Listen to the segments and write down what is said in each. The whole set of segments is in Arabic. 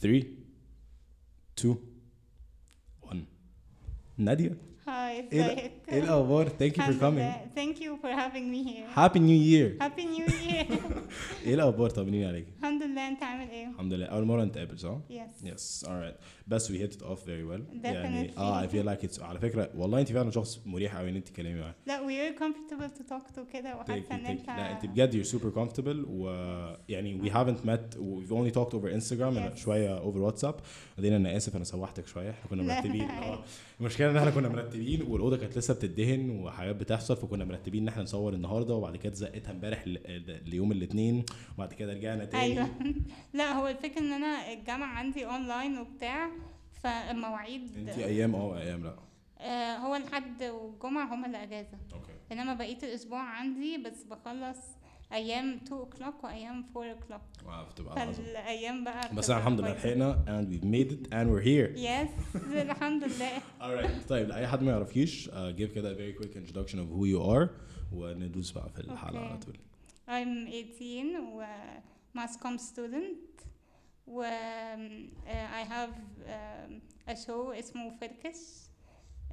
3 2 1 نادية Hi, إيه إيه الاخبار thank you for coming thank you for having me here هابي نيو يير هابي نيو يير إيه الاخبار طمنيني عليك. الحمد لله أنت عامل إيه؟ الحمد لله. أول مرة نتقابل صح؟ yes yes all right بس we hit off very well يعني آه I feel like على فكرة والله أنت فعلا شخص مريح قوي إن أنت تتكلمي معاه. لا very comfortable to talk to كده وحاسة إن أنت لا أنت بجد you super comfortable ويعني we haven't met we only talked over انستجرام شوية over واتساب بعدين أنا آسف أنا سوحتك شوية إحنا كنا مرتبين. آه، المشكلة إن إحنا كنا مرتبين والأوضة كانت لسه بتدهن وحاجات بتحصل فكنا مرتبين إن إحنا نصور النهاردة وبعد كده زقتها امبارح ليوم الاثنين وبعد كده رجعنا تاني. أيوه لا هو الفكرة إن أنا الجامعة عندي اونلاين وبتاع فالمواعيد انت أيام آه أيام لا. آه هو الحد والجمعة هما اللي اجازه okay. إنما بقية الأسبوع عندي بس بخلص ايام 2 o'clock وايام 4 o'clock واو بتبقى عظمة. فالايام بقى بس بتبقى الحمد لله كويسة. لحقنا and we've made it and we're here. يس الحمد لله Alright. طيب لأي حد ما يعرفكيش uh, give كده a very quick introduction of who you are وندوس بقى في الحلقة Okay. على طول. I'm 18 و mass comm student و um, uh, I have um, a show اسمه فركش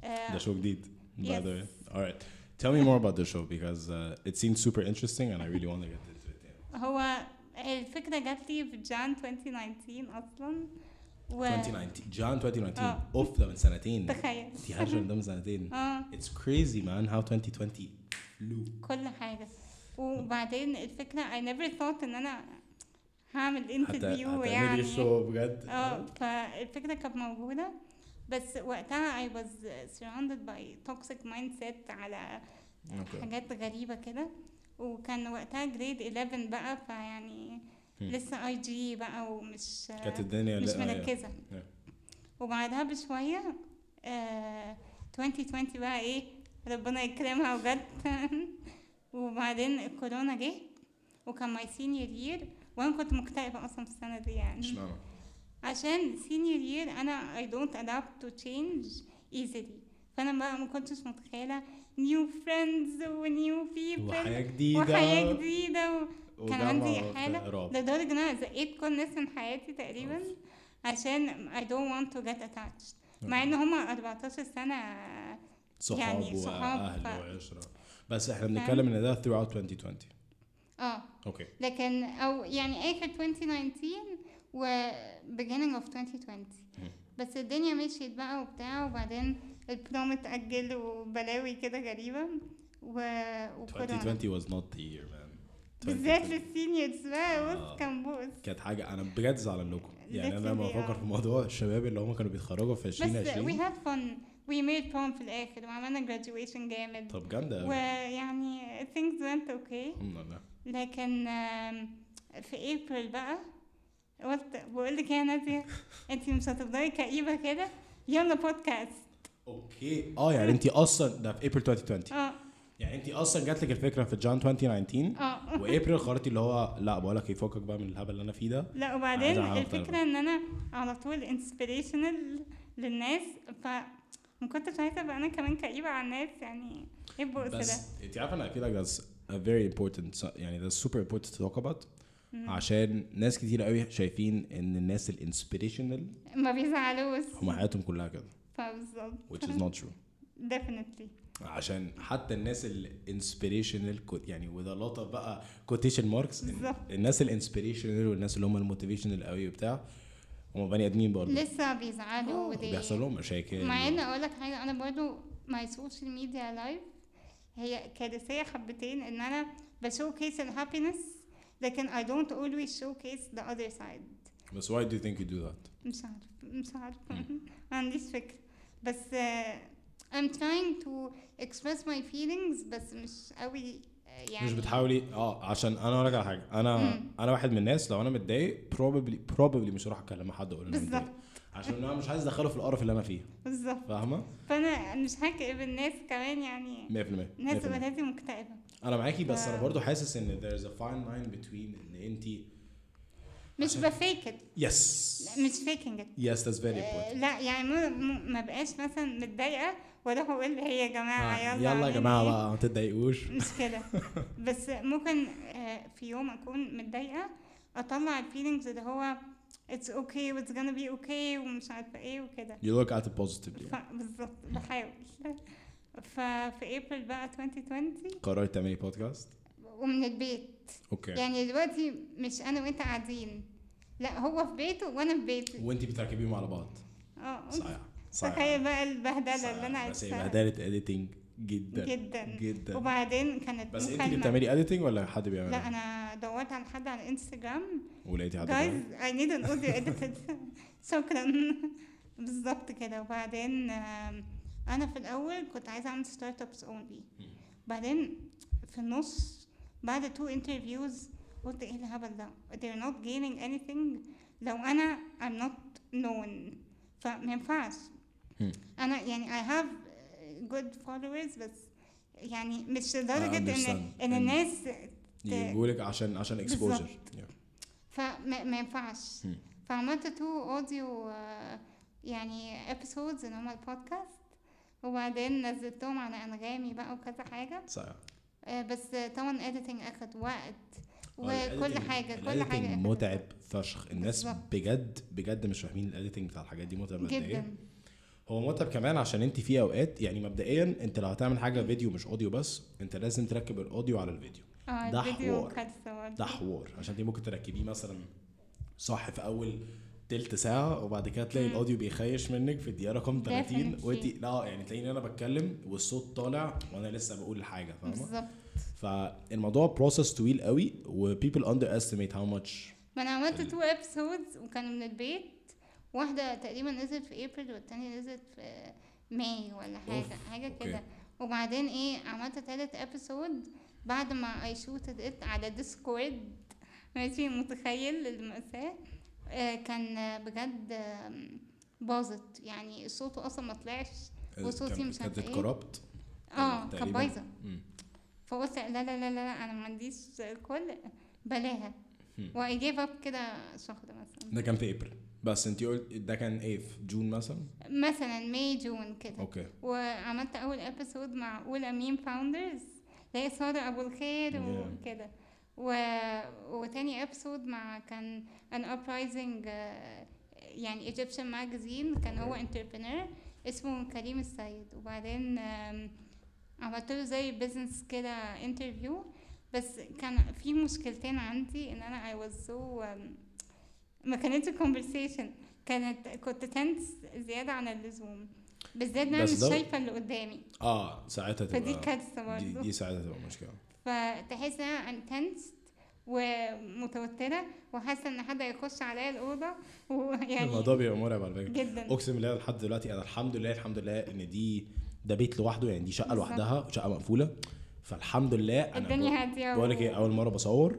uh, ده شو جديد by Yes. the way. Alright. Tell me more about the show because uh, it seems super interesting and I really want to get into it. Yeah. هو الفكرة جات لي في Jan 2019 أصلا و 2019 Jan 2019 آه. اوف ده من سنتين تخيل انت عارفه إن ده من سنتين آه It's crazy man how 2020 flew. كل حاجة وبعدين الفكرة I never thought إن أنا هعمل حتى interview هتعملي يعني show بجد آه فالفكرة كانت موجودة بس وقتها I was surrounded by toxic mindset على okay حاجات غريبة كده وكان وقتها grade 11 بقى فيعني هم. لسه IG بقى ومش كانت الدنيا مش آه، مركزة Yeah. وبعدها بشوية آه 2020 بقى إيه ربنا يكرمها وجت وبعدين الكورونا جه وكان my senior year وأنا كنت مكتئبة أصلا في السنة دي يعني إشمعنى؟ عشان senior year أنا I don't adapt to change easily. فأنا بقى ما كنتش متخيلة new friends و new people وحياة جديدة. وحياة جديدة و... كان عندي رعب. لدرجة إن أنا زقيت كل الناس من حياتي تقريبا عشان I don't want to get attached. مع إن هما 14 سنة صحاب يعني صحاب، واهل ف- وعشره بس إحنا بنتكلم إن ده throughout 2020 آه. أوكي لكن أو يعني آخر 2019 و beginning of 2020 بس الدنيا مشيت بقى وبتاع وبعدين ال prom اتأجل وبلاوي كده غريبة و وكورونا. 2020 was not the year man. بالذات 2020 لل seniors بقى آه. بص كان بوس كانت حاجة أنا بجد زعلان لكم. يعني أنا لما بفكر آه. في موضوع الشباب اللي هم كانوا بيتخرجوا في بس we 2020 had fun. We made prom في الآخر وعملنا graduation جامد. طب جامدة ويعني things went okay. الحمد لله. لكن في ابريل بقى قلت بقول لك يا نادية انت مش هتفضلي كئيبة كده؟ يلا بودكاست okay. آه يعني انت أصلا ده في ابريل 2020 آه. يعني انت أصلا جات لك الفكرة في Jan 2019 آه. وابريل قررتي اللي هو لا بقول لك يفكك بقى من الهبل اللي أنا فيه ده. لا وبعدين الفكرة طبعا. إن أنا على طول inspirational للناس ف ما كنتش عايزة أبقى أنا كمان كئيبة على الناس يعني إيه البؤس ده؟ بس انت عارفة أنا I feel like that's a very important يعني that's super important to talk about. عشان ناس كتير قوي شايفين إن الناس الانسبريشنال ما بيزعلوش. هم حياتهم كلها كده. فبالظبط. Which is not true. Definitely. عشان حتى الناس ال inspirational يعني a lot of بقى marks بالظبط. الناس ال inspirational والناس اللي هم ال motivational قوي وبتاع هم بني آدمين برضه. لسه بيزعلوا ودي- بيحصل لهم مشاكل. مع إن أقول لك حاجة أنا برضو my social media life هي كارثية حبتين إن أنا ب showcase ال happiness لكن I don't always showcase the other side. بس why do you think you do that؟ مش عارف مش عارفه ما عنديش فكره بس uh, I'm trying to express my feelings بس مش قوي آه، يعني. مش بتحاولي آه عشان أنا أقول لك على حاجة. أنا مم. أنا واحد من الناس لو أنا متضايق probably probably مش هروح أكلم حد أقول له بالظبط. عشان أنا مش عايز أدخله في القرف اللي أنا فيه. بالظبط. فاهمة؟ 100% فأنا مش هكئب الناس كمان يعني 100% الناس already مكتئبة. أنا معاكي بس أنا برضو حاسس إن there's a fine line between إن انت مش بفيك يس مش it. yes that's very آه، important. لا يعني ما, ما بقاش مثلا متضايقة وأروح أقول هي يا جماعة آه، يلا يلا يا جماعة إيه؟ بقى ما تتضايقوش. مش كده. بس ممكن آه، في يوم أكون متضايقة أطلع ال feelings اللي هو it's okay it's gonna be okay ومش عارفة إيه وكده. You look at it positively. ف- بالظبط بحاول. ففي ابريل بقى 2020 قررت تعملي بودكاست. ومن البيت. okay. يعني دلوقتي مش أنا وأنت قاعدين. لا هو في بيته وأنا في بيتي. وأنت بتركبيهم على بعض. آه صحيح. صحيح. تخيل بقى البهدلة. اللي أنا بس هي بهدلة editing جدا. جدا. جدا. وبعدين كانت بس أنت اللي. بتعملي editing ولا حد لا بيعملها؟ أنا دورت على حد على انستجرام ولقيتي حد جايز بيعمل؟ I need an audio editor شكرا. بالظبط كده. وبعدين آم، أنا في الأول كنت عايزة أعمل startups only بعدين في النص بعد two interviews قلت إيه الهبل ده؟ They're not gaining anything. لو أنا I'm not known. فما ينفعش. أنا يعني I have good followers بس يعني مش لدرجة إن. إن إن- الناس يجيبولك عشان عشان exposure فما ما ينفعش. فعملت two audio يعني episodes اللي هما البودكاست وبعدين نزلتهم على أنغامي بقى وكذا حاجة. صحيح آه، بس طبعا editing أخد وقت آه، وكل حاجة كل حاجة. متعب فشخ. الناس بالظبط. بجد بجد مش فاهمين ال editing بتاع الحاجات دي متعب وقت. قد إيه. جدا. هو متعب كمان عشان أنت في أوقات يعني مبدئيا أنت لو هتعمل حاجة فيديو مش audio بس أنت لازم تركب ال audio على الفيديو. آه ده حوار. ده حوار. عشان أنت ممكن تركبيه مثلا صح في أول تلت ساعة وبعد كده تلاقي. ال audio بيخش منك في الدقيقة رقم 30 Definitely. وانت لا يعني تلاقيني أنا بتكلم والصوت طالع وأنا لسه بقول الحاجة فاهمة؟ بالظبط فالموضوع process طويل قوي و people underestimate how much ما أنا عملت two episodes وكانوا من البيت واحدة تقريبا نزلت في ابريل والتانية نزلت في May ولا حاجة أوف، حاجة. كده وبعدين إيه عملت تالت episode بعد ما I shooted it على ديسكورد ماشي متخيل المأساة كان آه، بجد آم، باظت يعني صوته أصلا ما طلعش وصوتي كان- مش كانت عارفة إيه. اتcorrupt ت آه كانت. بايظه. فقلت لا لا لا لا أنا ما عنديش كل بلاها جيف اب كده شهر مثلا ده كان في ابريل بس أنت قلت ده كان إيه في جون مثلا؟ مثلا ماي جون كده أوكي وعملت أول ابيسود مع اولى ميم فاوندرز اللي هي سارة أبو الخير Yeah. وكده و... وتاني ابيسود مع كان ان uprising آه، يعني ايجيبشن ماجازين كان هو انتربرينور اسمه كريم السيد. وبعدين عملت له زي business كده interview بس كان في مشكلتين عندي إن أنا I was so آم، ما كانتش conversation. كانت كنت tense زيادة عن اللزوم. بالذات أنا مش شايفة اللي قدامي. آه ساعتها فدي تبقى كارثة دي, برضه دي ساعتها تبقى مشكلة. فتحس إن أنا intense ومتوترة وحاسة إن حد هيخش عليا الأوضة ويعني الموضوع بيبقى مرعب على فكرة. جدا. أقسم بالله لحد دلوقتي أنا الحمد لله الحمد لله إن دي ده بيت لوحده يعني دي شقة. لوحدها شقه مقفولة. فالحمد لله أنا الدنيا هادية بقول لك إيه أول مرة بصور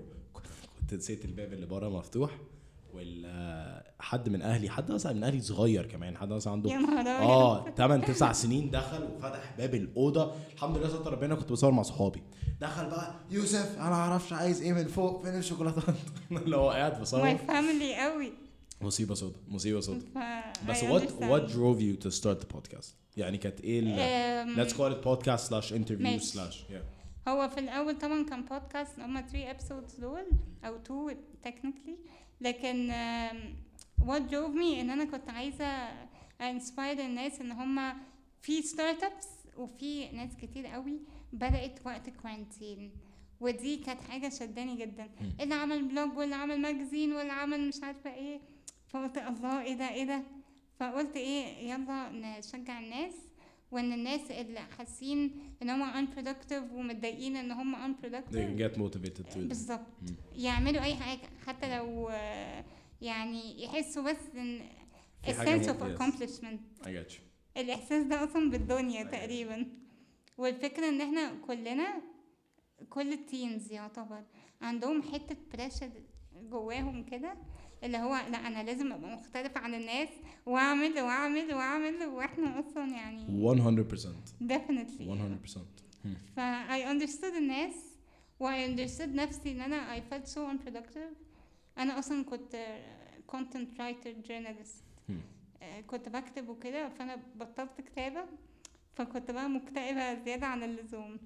كنت نسيت الباب اللي بره مفتوح وحد من أهلي حد مثلا من أهلي صغير كمان حد مثلا عنده يا. آه 8 9 سنين دخل وفتح باب الأوضة. الحمد لله ستر ربنا كنت بصور مع صحابي. دخل بقى يوسف أنا ما أعرفش عايز إيه من فوق؟ فين الشوكولاتات؟ اللي هو قاعد بصور ماي فاميلي قوي. مصيبة سودا مصيبة سودا ف بس understand. what drove you to start the podcast يعني كانت إيه it podcast slash interview ماشي. slash yeah. هو في الأول طبعا كان بودكاست هما 3 episodes دول أو 2 technically. لكن what drove me إن أنا كنت عايزة inspire الناس إن هما في startups وفي ناس كتير قوي بدأت وقت quarantine ودي كانت حاجة شداني جدا. اللي عمل blog واللي عمل magazine واللي عمل مش عارفة إيه. فقلت الله إيه ده إيه ده. فقلت إيه يلا نشجع الناس. وإن الناس اللي حاسين إن هم unproductive ومتضايقين إن هم they unproductive get motivated بالظبط. يعملوا أي حاجة. حتى لو يعني يحسوا بس إن a sense of accomplishment. I you. الإحساس ده أصلا بالدنيا. تقريبا. والفكرة إن إحنا كلنا كل التينز يعتبر عندهم حتة بريشر جواهم كده اللي هو لأ أنا لازم أبقى مختلفه عن الناس وأعمل وأعمل وأعمل وإحنا أصلا يعني 100% definitely. 100% مم. ف I understood الناس و I understood نفسي إن أنا I felt so unproductive. أنا أصلا كنت content writer journalist. آه، كنت بكتب وكده فأنا بطلت كتابة. فكنت بقى مكتئبة زيادة عن اللزوم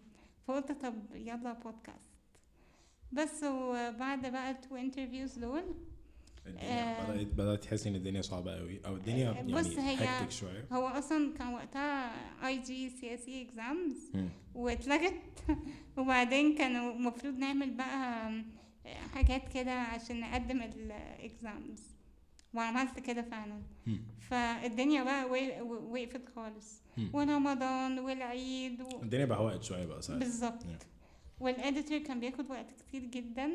فقلت طب يلا بودكاست بس وبعد بقى ال two interviews دول الدنيا آه. بدات بدأت تحسي إن الدنيا صعبة قوي أو الدنيا آه، يعني بص، هي- شوية هو أصلا كان وقتها اي جي سي اس اي اكزامز. واتلغت وبعدين كانوا المفروض نعمل بقى حاجات كده عشان نقدم ال exams وعملت كده فعلا. فالدنيا بقى وقفت خالص. ورمضان والعيد و... الدنيا بهوقت شوية بقى ساعتها بالظبط Yeah. وال editor كان بياخد وقت كتير جدا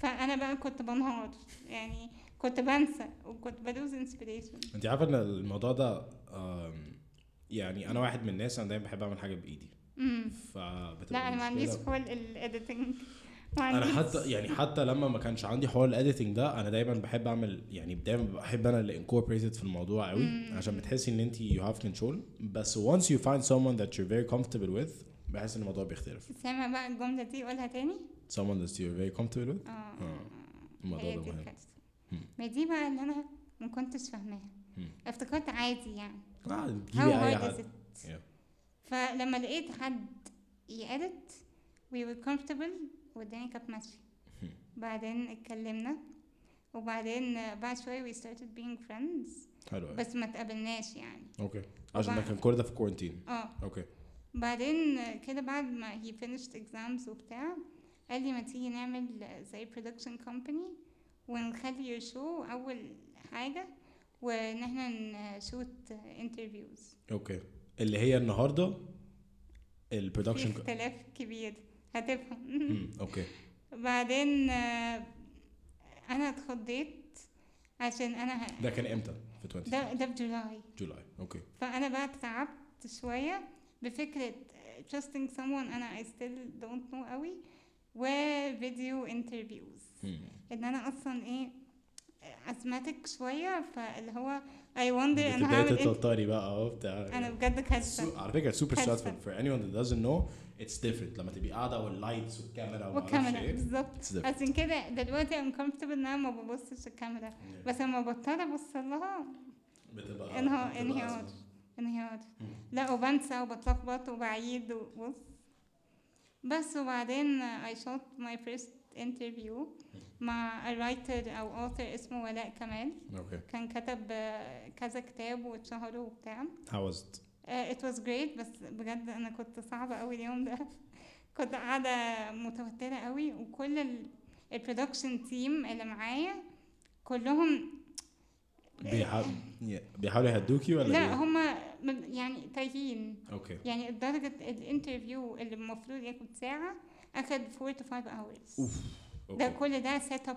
فأنا بقى كنت بنهار يعني كنت بنسى وكنت ب lose inspiration انت عارفة ان الموضوع ده يعني أنا واحد من الناس أنا دايما بحب أعمل حاجة بإيدي فبتبقى لا أنا ما عنديش. خلق ال editing أنا حتى يعني حتى لما ما كانش عندي حوار ال editing ده أنا دايما بحب اعمل يعني دايما بحب أنا اللي incorporated في الموضوع قوي مم. عشان بتحسي إن انت you have control. بس once you find someone that you're very comfortable with بحس إن الموضوع بيختلف. سامع بقى الجملة دي قولها تاني. Someone that you're very comfortable with آه. الموضوع ده مهم. ما دي بقى اللي أنا ما كنتش فاهماها. افتكرت عادي يعني. how تجيبي أي حد. Yeah. فلما لقيت حد يأدت we were comfortable. والدنيا كانت ماشية. بعدين اتكلمنا وبعدين بعد شوية we started being friends. حلو. بس ما تقابلناش يعني. okay. عشان ده كان كل ده في quarantine آه. okay. بعدين كده بعد ما he finished exams وبتاع قال لي ما تيجي نعمل زي production company ونخلي your show أول حاجة وإن إحنا نشوت interviews. okay. اللي هي النهارده ال production اختلاف كبير. هتفهم okay. بعدين آه، أنا اتخضيت عشان أنا ه- ده كان إمتى؟ في 20 ده ده في July. July okay. فأنا بقى تعبت شوية بفكرة trusting someone أنا I still don't know قوي وفيديو interviews. مم. إن أنا أصلا إيه asthmatic شوية فاللي هو I wonder أنا هعمل إيه؟ تتوتري بقى آه بتاع أنا بجد كارثة. على فكرة super stressful for anyone that doesn't know it's different. لما تبقي قاعدة وال lights والكاميرا والكاميرا بالظبط. عشان كده دلوقتي I'm comfortable إن أنا ما ببصش الكاميرا Yeah. بس لما بضطر أبص لها بتبقى انهار انهيار. انهيار. لا وبنسى وبتلخبط وبعيد وبص بس وبعدين I shot my first interview. مع writer أو author اسمه ولاء كمال. أوكي كان كتب آه، كذا كتاب واتشهروا وبتاع. How was it? Uh, it was great بس بجد أنا كنت صعبة قوي اليوم ده. كنت قاعدة متوترة قوي وكل ال production team اللي معايا كلهم بيحاول بيحاولوا يهدوكي ولا لا؟ هما من- يعني تايهين. أوكي يعني لدرجة ال interview اللي المفروض ياخد ساعة أخد 4 to 5 hours. اوف ده كل ده set up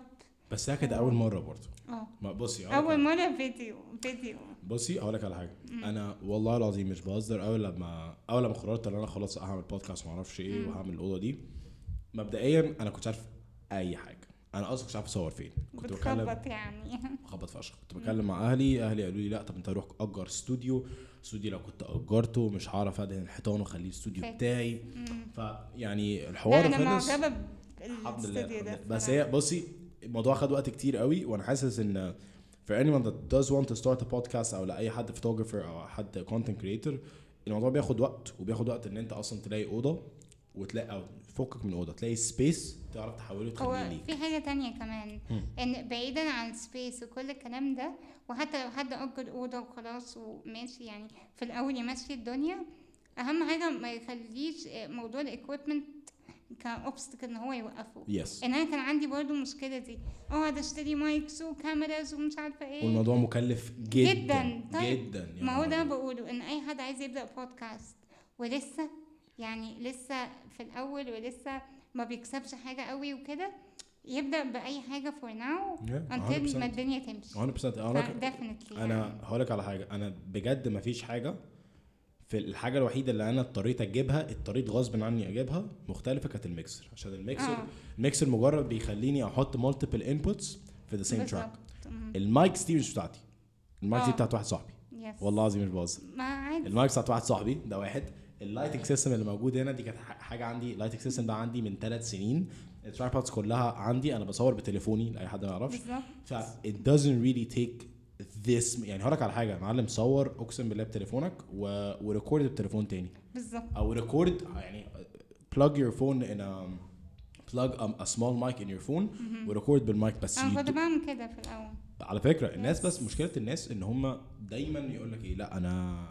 بس ده كانت أول مرة برضه. آه. بصي على- مرة فيديو فيديو. بصي أقول لك على حاجة. مم. أنا والله العظيم مش بهزر. أول لما أول لما قررت إن أنا خلاص هعمل بودكاست وما أعرفش إيه مم. وهعمل الأوضة دي مبدئيا أنا كنتش عارف أي حاجة. أنا أصلا كنتش عارف اصور فين. كنت بكلم بتخبط يعني. خبط فشخ. كنت بكلم مع أهلي أهلي قالوا لي لا طب أنت روح أجر استوديو استوديو لو كنت أجرته مش هعرف أدهن الحيطان وأخليه استوديو فاهم. بتاعي. فيعني الحوار الحمد لله بالاستوديو ده. بس. هي بصي الموضوع خد وقت كتير قوي وأنا حاسس إن for anyone that does want to start a podcast أو لأي حد photographer أو حد content creator الموضوع بياخد وقت وبياخد وقت إن أنت أصلا تلاقي أوضة وتلاقي أو فكك من اوضه تلاقي space تعرف تحوله تخليه ليك في حاجة تانية كمان. إن بعيدا عن ال space وكل الكلام ده وحتى لو حد أجر أوضة وخلاص وماشي يعني في الأول يمشي الدنيا أهم حاجة ما يخليش موضوع ال equipment ك obstacle إن هو يوقفه. yes إن أنا كان عندي برضو المشكلة دي. اقعد اشتري mics و cameras ومش عارفة إيه. والموضوع مكلف جدا جداً. طيب، جدا يا ما هو ده. بقوله إن أي حد عايز يبدأ بودكاست ولسه يعني لسه في الأول ولسه ما بيكسبش حاجة قوي وكده. يبدأ بأي حاجة for now 100%. ما الدنيا تمشي. 100% أنا أنا هقول لك على حاجة. أنا بجد ما فيش حاجة في الحاجة الوحيدة اللي أنا اضطريت أجيبها اضطريت غصب عني أجيبها مختلفة كانت الميكسر. عشان الميكسر آه. الميكسر مجرد بيخليني أحط multiple inputs في the same track. المايكس دي مش بتاعتي. ال mics دي آه. بتاعت واحد صاحبي. yes والله العظيم مش بهزر. عادي. ال mics بتاعت واحد صاحبي ده واحد. ال lighting system اللي موجود هنا دي كانت حاجة عندي ال lighting system ده عندي من ثلاث سنين. ال tripods كلها عندي أنا بصور بتليفوني لأي حد ما يعرفش. ف it doesn't really take this يعني هقول على حاجة معلم صور أقسم بالله بتليفونك و... و record بتليفون تاني. بالظبط. أو record يعني plug your phone in a plug a, a small mic in your phone و record بال mic بس. أنا كنت بعمل كده في الأول. على فكرة الناس. بس مشكلة الناس إن هم دايما يقول لك إيه لأ أنا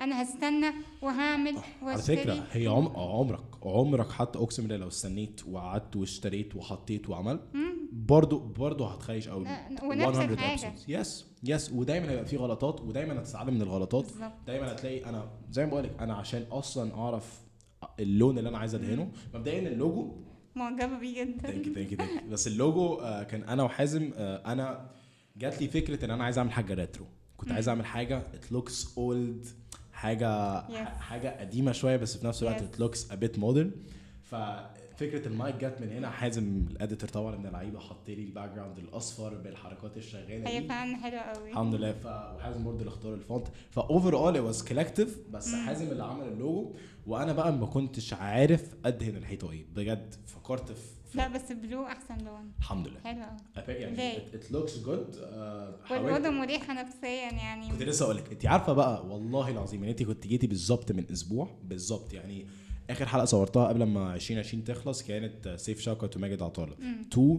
أنا هستنى وهعمل على واشتري. فكرة هي عم... عمرك عمرك حتى أقسم بالله لو استنيت وقعدت واشتريت وحطيت وعملت برضو برضو هتخيش قوي لا، ونفس الحاجة. yes yes ودايما هيبقى في غلطات ودايما هتتعلم من الغلطات. بالظبط. دايما هتلاقي أنا زي ما بقول لك أنا عشان أصلا أعرف اللون اللي أنا عايز أدهنه مبدئيا اللوجو. معجبة بيه جدا. thank you thank you بس اللوجو آه، كان أنا وحازم آه، أنا جات لي فكرة إن أنا عايز أعمل حاجة retro كنت عايز أعمل حاجة it looks old حاجة Yes. حاجة قديمة شوية بس في نفس الوقت. it looks a bit modern ففكرة المايك جت من هنا حازم ال editor طبعا من اللعيبة حط لي ال background الأصفر بالحركات الشغالة هي فعلا حلوة قوي. الحمد لله. ف... وحازم برضه اللي اختار ال font ف overall it was collective بس حازم اللي عمل اللوجو. وأنا بقى ما كنتش عارف ادهن الحيطة إيه. بجد فكرت في- لا بس blue أحسن لون. الحمد لله. حلو قوي يعني؟ it looks good والأوضة مريحة نفسيا يعني. كنت لسه أقول لك أنت عارفة بقى والله العظيم إن أنت كنت جيتي بالظبط من أسبوع بالظبط يعني آخر حلقة صورتها قبل ما 2020 تخلص كانت سيف شوكت وماجد عطله two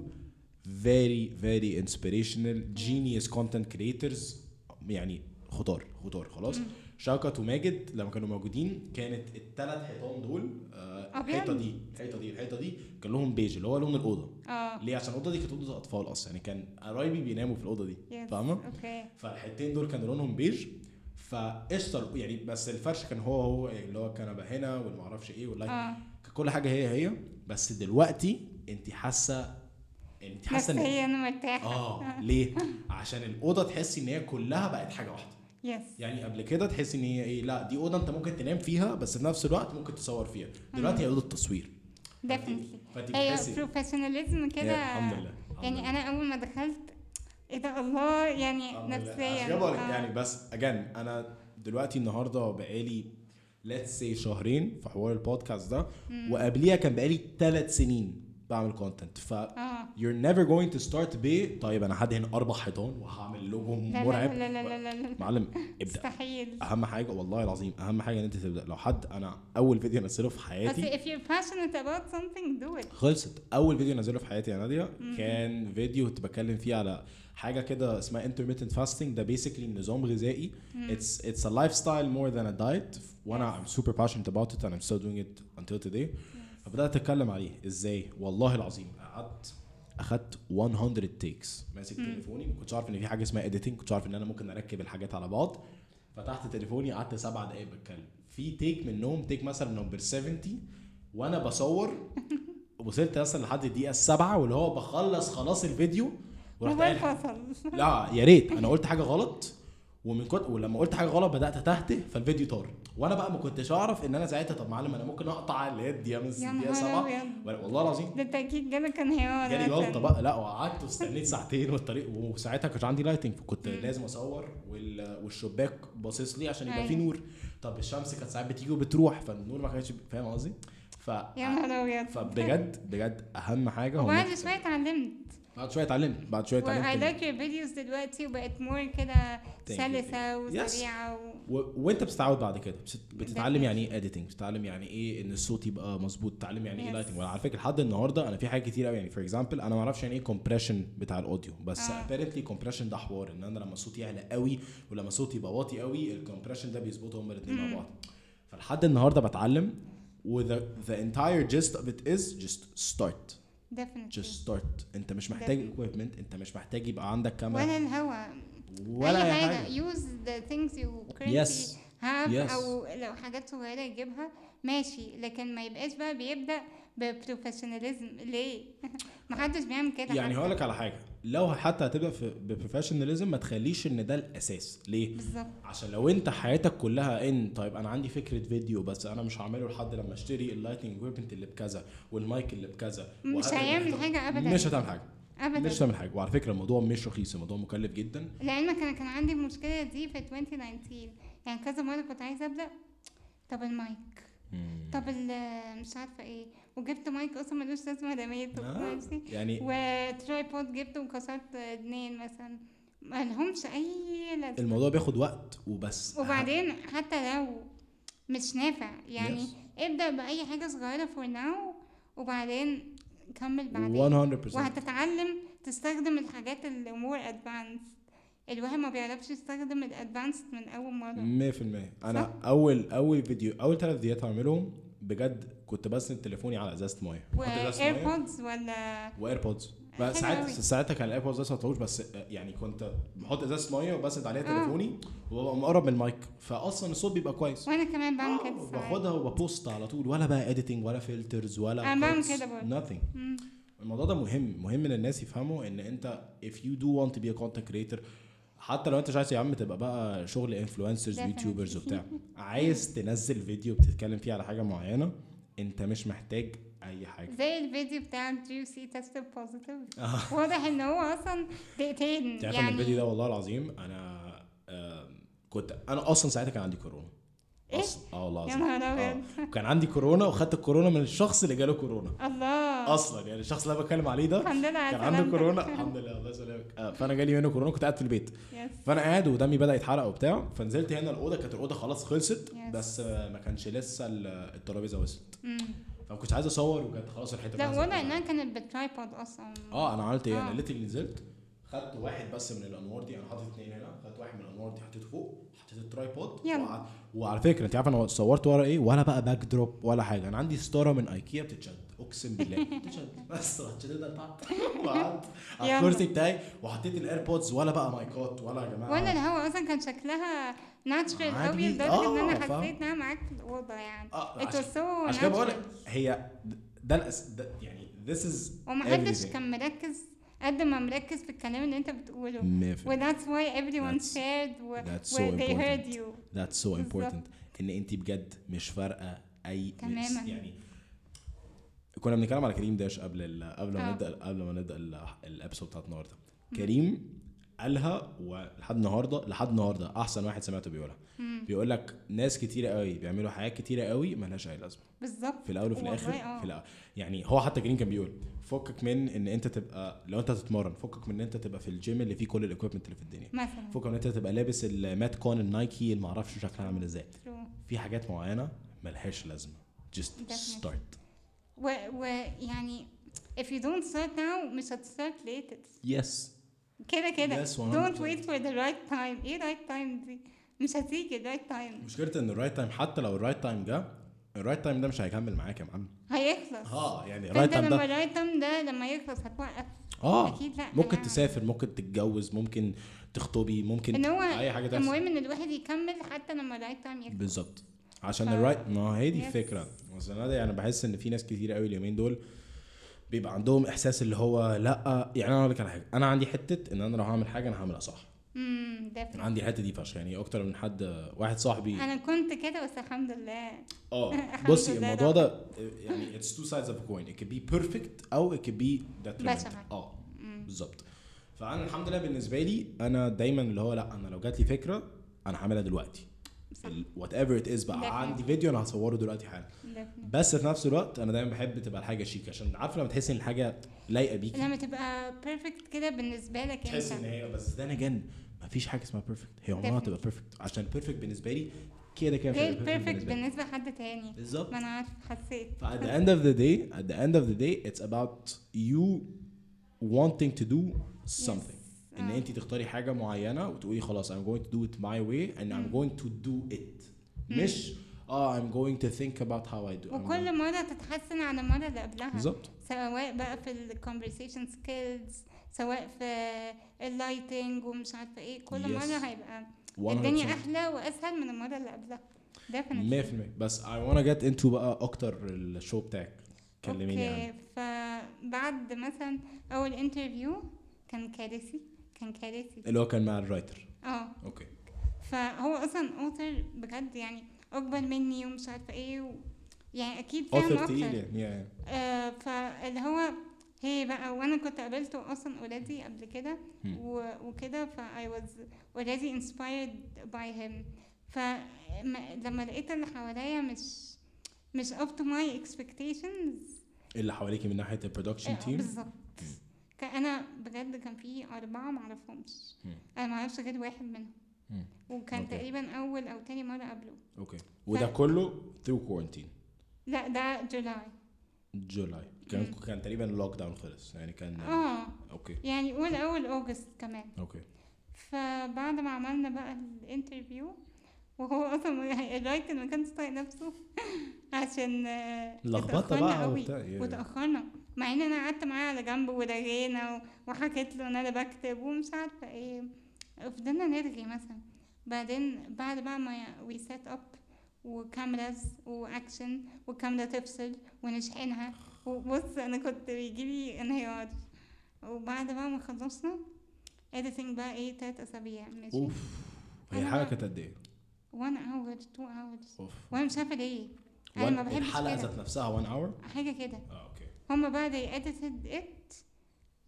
very very inspirational genius content creators يعني خطار خطار خلاص. شوكت وماجد لما كانوا موجودين كانت الثلاث حيطان دول آه،. الحيطه دي الحيطه دي الحيطه دي كان لهم بيج اللي هو لون الأوضة. آه. ليه؟ عشان الأوضة دي كانت أوضة أطفال أصلا يعني كان قرايبي بيناموا في الأوضة دي فاهمة؟ okay فالحتتين دول كانوا لونهم بيج فقشطة يعني بس الفرش كان هو هو اللي هو الكنبه هنا والما أعرفش إيه وال light آه. كل حاجة هي هي بس دلوقتي أنت حاسة أنت حاسة إن نفسيا مرتاحة. آه ليه؟ عشان الأوضة تحسي إن هي كلها بقت حاجة واحدة. yes يعني قبل كده تحسي إن هي إيه لا دي أوضة أنت ممكن تنام فيها بس في نفس الوقت ممكن تصور فيها. دلوقتي هي أوضة تصوير. definitely هي professionalism كده. الحمد لله. يعني. أنا أول ما دخلت إيه ده الله يعني. نفسيا. آه. يعني بس again أنا دلوقتي النهارده بقالي let's say شهرين في حوار البودكاست ده وقبليها كان بقالي ثلاث سنين. بعمل content ف آه. you're never going to start ب طيب أنا هدهن أربع حيطان وهعمل لوجو مرعب. لا لا لا لا لا. معلم ابدأ. مستحيل. أهم حاجة والله العظيم أهم حاجة إن أنت تبدأ. لو حد أنا أول فيديو انزله في بس حياتي if you're passionate about something do it. خلصت. أول فيديو نزله في حياتي يا نادية كان فيديو كنت بتكلم فيه على حاجة كده اسمها intermittent fasting. ده basically نظام غذائي. it's it's a lifestyle more than a diet. وأنا I'm super passionate about it and I'm still doing it until today. فبدأت أتكلم عليه. إزاي؟ والله العظيم. قعدت أخدت 100 takes ماسك تليفوني. ما كنتش عارف إن في حاجة اسمها editing. كنتش عارف إن أنا ممكن أركب الحاجات على بعض. فتحت تليفوني قعدت سبع دقايق بتكلم. في take منهم take مثلا number 70 وأنا بصور. وصلت مثلا لحد الدقيقة السابعة واللي هو بخلص خلاص الفيديو. ورحت موبايل فصل لا يا ريت. أنا قلت حاجة غلط. ومن كنت ولما قلت حاجة غلط بدأت أتهته فالفيديو طار. وأنا بقى ما كنتش أعرف إن أنا ساعتها طب معلم أنا ممكن أقطع اللي هي الدقيقه من يا الدقيقه نهار 7 أبيض. والله العظيم. ده التأكيد جالك كان هيقعد جالي. جلطه بقى. لا وقعدت واستنيت ساعتين والطريق وساعتها كانش عندي lighting فكنت لازم أصور وال- والشباك باصص لي عشان يبقى فيه أيوة. نور. طب الشمس كانت ساعات بتيجي وبتروح فالنور ما كانش فاهم قصدي؟ ف يا نهار أبيض. فبجد بجد أهم حاجة هو وبعد إنك- شوية اتعلمت بعد شوية اتعلمت بعد شوية اتعلمت like your videos دلوقتي وبقت more كده you. سلسة Yes. وسريعة و... و... وانت بتتعود بعد كده. بت- بتتعلم. يعني إيه editing بتتعلم يعني إيه إن الصوت يبقى مظبوط؟ تتعلم يعني إيه. lighting وعلى فكرة لحد النهارده أنا في حاجات كتير قوي يعني. for example أنا ما أعرفش يعني إيه compression بتاع ال audio بس آه. apparently compression ده حوار. إن أنا لما صوتي يعلى قوي ولما صوتي يبقى واطي قوي ال compression ده بيظبطوا هما الاثنين مع بعض. فلحد النهارده بتعلم و the, the entire gist of it is just start. Definitely. Just start. انت مش محتاج equipment. انت مش محتاج يبقى عندك كاميرا. ولا الهوا. ولا أي حاجة. use the things you currently Yes. have Yes. أو لو حاجات صغيرة يجيبها. ماشي. لكن ما يبقاش بقى بيبدأ ب professionalism ليه؟ محدش بيعمل كده يعني. هقول لك على حاجة. لو حتى هتبدا في professionalism ما تخليش ان ده الأساس. ليه؟ بالظبط. عشان لو انت حياتك كلها ان طيب أنا عندي فكرة فيديو بس أنا مش هعمله لحد لما اشتري ال lighting equipment اللي بكذا والمايك اللي بكذا مش هيعمل حاجة أبدا. مش هتعمل حاجة. أبدا. مش هتعمل حاجة. وعلى فكرة الموضوع مش رخيص الموضوع مكلف جدا. لعلمك أنا كان عندي المشكلة دي في 2019 يعني كذا مرة كنت عايزة أبدأ طب المايك طب مش عارفة إيه. وجبت مايك أصلا ملوش لازمة رميته آه. ماشي يعني و tripod جبته وكسرت اتنين مثلا. ملهمش أي لازمة. الموضوع بياخد وقت وبس. وبعدين حتى لو مش نافع يعني Yes. ابدأ بأي حاجة صغيرة for now وبعدين كمل بعدين. 100% وهتتعلم تستخدم الحاجات اللي more advanced الواحد ما بيعرفش يستخدم ال advanced من أول مرة. 100% أنا أول أول فيديو أول ثلاث فيديوهات هعملهم بجد كنت بسند تليفوني على إزازة مية. وايربودز ولا وايربودز حلو ساعتها كان ال earpods لسه ما بس يعني كنت بحط إزازة مية وبسند عليها آه. تليفوني وببقى مقرب من المايك. فأصلا الصوت بيبقى كويس. وأنا كمان بعمل آه، كده ساعات. باخدها وب post على طول ولا بقى editing ولا filters ولا أنا بعمل كده برضه. الموضوع ده مهم مهم إن الناس يفهموا إن أنت if you do want to be a content creator حتى لو انت مش عايز يا عم تبقى بقى شغل influencers. و YouTubers وبتاع عايز تنزل فيديو بتتكلم فيه على حاجة معينة انت مش محتاج أي حاجة زي الفيديو بتاع جوسي test positive آه. واضح إن هو أصلا دقيقتين يعني الفيديو ده والله العظيم أنا آم، كنت أنا أصلا ساعتها كان عندي كورونا أصلاً. آه والله يا العظيم نهار آه. أبيض كان عندي كورونا وخدت الكورونا من الشخص اللي جاله كورونا الله أصلا يعني الشخص اللي أنا بتكلم عليه ده الحمد لله كان عنده. كورونا الحمد لله الله يسلمك آه، فأنا جالي منه كورونا كنت قاعد في البيت يس فأنا قاعد ودمي بدأ يتحرق وبتاع فنزلت هنا الأوضة كانت الأوضة خلاص خلصت Yes. بس ما كانش لسه ال- الترابيزة وصلت. فما كنتش عايز أصور وكانت خلاص الحته لا. واضح انها كانت بال tripod أصلا آه أنا عملت إيه آه. أنا literally نزلت خدت واحد بس من الأنوار دي أنا حاطط اثنين هنا خدت واحد من الأنوار دي حطيته فوق حطيت ال tripod. وع- وعلى فكرة أنت عارف أنا صورت ورا إيه ولا بقى backdrop ولا حاجة أنا عندي ستارة من ايكيا بتتشد أقسم بالله بتتشد بس رحت شاددها لتحت وقعدت على. الكرسي بتاعي وحطيت ال earpods ولا بقى مايكات ولا يا جماعة ولا الهوا أصلا كان شكلها natural. قوي لدرجة إن آه، أنا فاهم. حسيت إنها معاك في الأوضة يعني was عشان, كده بقول هي ده. ده يعني this is ومحدش. كان مركز قد ما مركز في الكلام اللي انت بتقوله 100% و that's why everyone That's- shared و, they heard you That's so important إن انت بجد مش فارقة أي تماماً. يعني كنا بنتكلم على كريم داش قبل ال... قبل ما آه. نبدا قبل ما نبدأ ال- الابيسود بتاعت النهارده كريم قالها ولحد النهارده لحد النهارده أحسن واحد سمعته بيقولها. بيقول لك ناس كتيرة قوي بيعملوا حاجات كتيرة قوي ملهاش أي لازمة بالظبط في الأول وفي الآخر آه. في الأول. يعني هو حتى كريم كان بيقول فكك من إن أنت تبقى لو أنت هتتمرن فكك من إن أنت تبقى في الجيم اللي فيه كل ال equipment اللي في الدنيا. مثلا. فكك من إن أنت تبقى لابس ال mat بتاعة النايكي اللي معرفش شكلها عامل إزاي. في حاجات معينة ملهاش لازمة. Just start. و, و يعني if you don't start now مش هت start later. Yes. كده كده. Yes, 100%. don't wait for the right time. إيه right time دي؟ مش هتيجي right time. مشكلة إن ال right time حتى لو ال right time جه ال right time ده مش هيكمل معاك يا معلم. هيخلص. آه يعني ال right time لما ده ال right time ده لما يخلص هتوقف آه أكيد لا ممكن أنا- تسافر ممكن تتجوز ممكن تخطبي ممكن إن هو أي حاجة تحصل. المهم إن الواحد يكمل حتى لما ال right time يخلص. بالظبط. عشان ف- ال right ما هي دي. الفكرة. بس أنا يعني بحس إن في ناس كتير قوي اليومين دول بيبقى عندهم إحساس اللي هو لأ يعني أنا أقول لك على حاجة أنا عندي حتة إن أنا لو هعمل حاجة أنا هعملها صح. امم. عندي الحتة دي فشخ يعني أكتر من حد واحد صاحبي أنا كنت كده بس الحمد لله آه بصي الموضوع ده. يعني it's two sides of coin it could be perfect أو it could be detrimental. آه. بالظبط فأنا الحمد لله بالنسبة لي أنا دايما اللي هو لأ أنا لو جات لي فكرة أنا هعملها دلوقتي. whatever it is بقى. Definitely. عندي فيديو أنا هصوره دلوقتي حالا. Definitely. بس في نفس الوقت أنا دايما بحب تبقى الحاجة شيك عشان عارف لما تحس إن الحاجة لايقة بيكي لما تبقى perfect كده بالنسبة لك تحس إن انت هي بس ده again مفيش حاجة اسمها perfect هي عمرها Definitely. تبقى perfect عشان perfect بالنسبة لي كده كده غير perfect perfect بالنسبة لي. بالنسبة لحد تاني. بالظبط. ما أنا عارف حسيت. ف at the end of the day at the end of the day it's about you wanting to do something. إن آه. انت تختاري حاجة معينة وتقولي خلاص I'm going to do it my way and I'm going to do it. مش آه I'm going to think about how I do. وكل مرة تتحسن عن المره اللي قبلها بالظبط. سواء بقى في ال conversation skills سواء في ال lighting ومش عارفة إيه كل Yes. مرة هيبقى 100%. الدنيا أحلى وأسهل من المرة اللي قبلها. Definitely. 100% بس I wanna get into بقى أكتر ال show بتاعك. كلميني okay. عنه فبعد مثلا أول interview كان كارثي. كان كارثي. اللي هو كان مع ال writer. آه. okay. فهو أصلا author بجد يعني أكبر مني ومش عارفة إيه و... يعني أكيد فاهم author أكتر تقيل يعني. Yeah. آه فاللي هو هي بقى وأنا كنت قابلته أصلا already قبل كده Hmm. و- وكده ف I was already inspired by him. فلما لقيت اللي حواليا مش مش up to my expectations. اللي حواليكي من ناحية ال production آه، team بالظبط. كان أنا بجد كان في أربعة معرفهمش. أنا معرفش غير واحد منهم. وكان okay. تقريبا أول أو تاني مرة قابله Okay. وده كله through quarantine. لا ده جولاي جولاي كان مم. كان تقريبا ال lockdown خلص. يعني كان آه. Okay. يعني قول أول August كمان. Okay. فبعد ما عملنا بقى ال interview وهو أصلا ال writer ما كانش طايق نفسه عشان آه، لخبطه بقى قوي. وتأخرنا. مع إن أنا قعدت معاه على جنب ورغينا وحكيت له إن أنا بكتب ومش عارفة إيه. فضلنا نرغي مثلا. بعدين بعد بقى ما we set up و cameras و action والكاميرا تفصل ونشحنها. وبص أنا كنت بيجيلي انهيار. وبعد بقى ما خلصنا editing بقى إيه تلات أسابيع. ماشي؟ أوف. هي بقى- كانت قد إيه؟ 1 hour 2 hours. أوف. وأنا مش عارفة ليه. أنا ما بحبش الحلقة ذات نفسها 1 hour حاجة كده. آه okay. هما بقى they edited it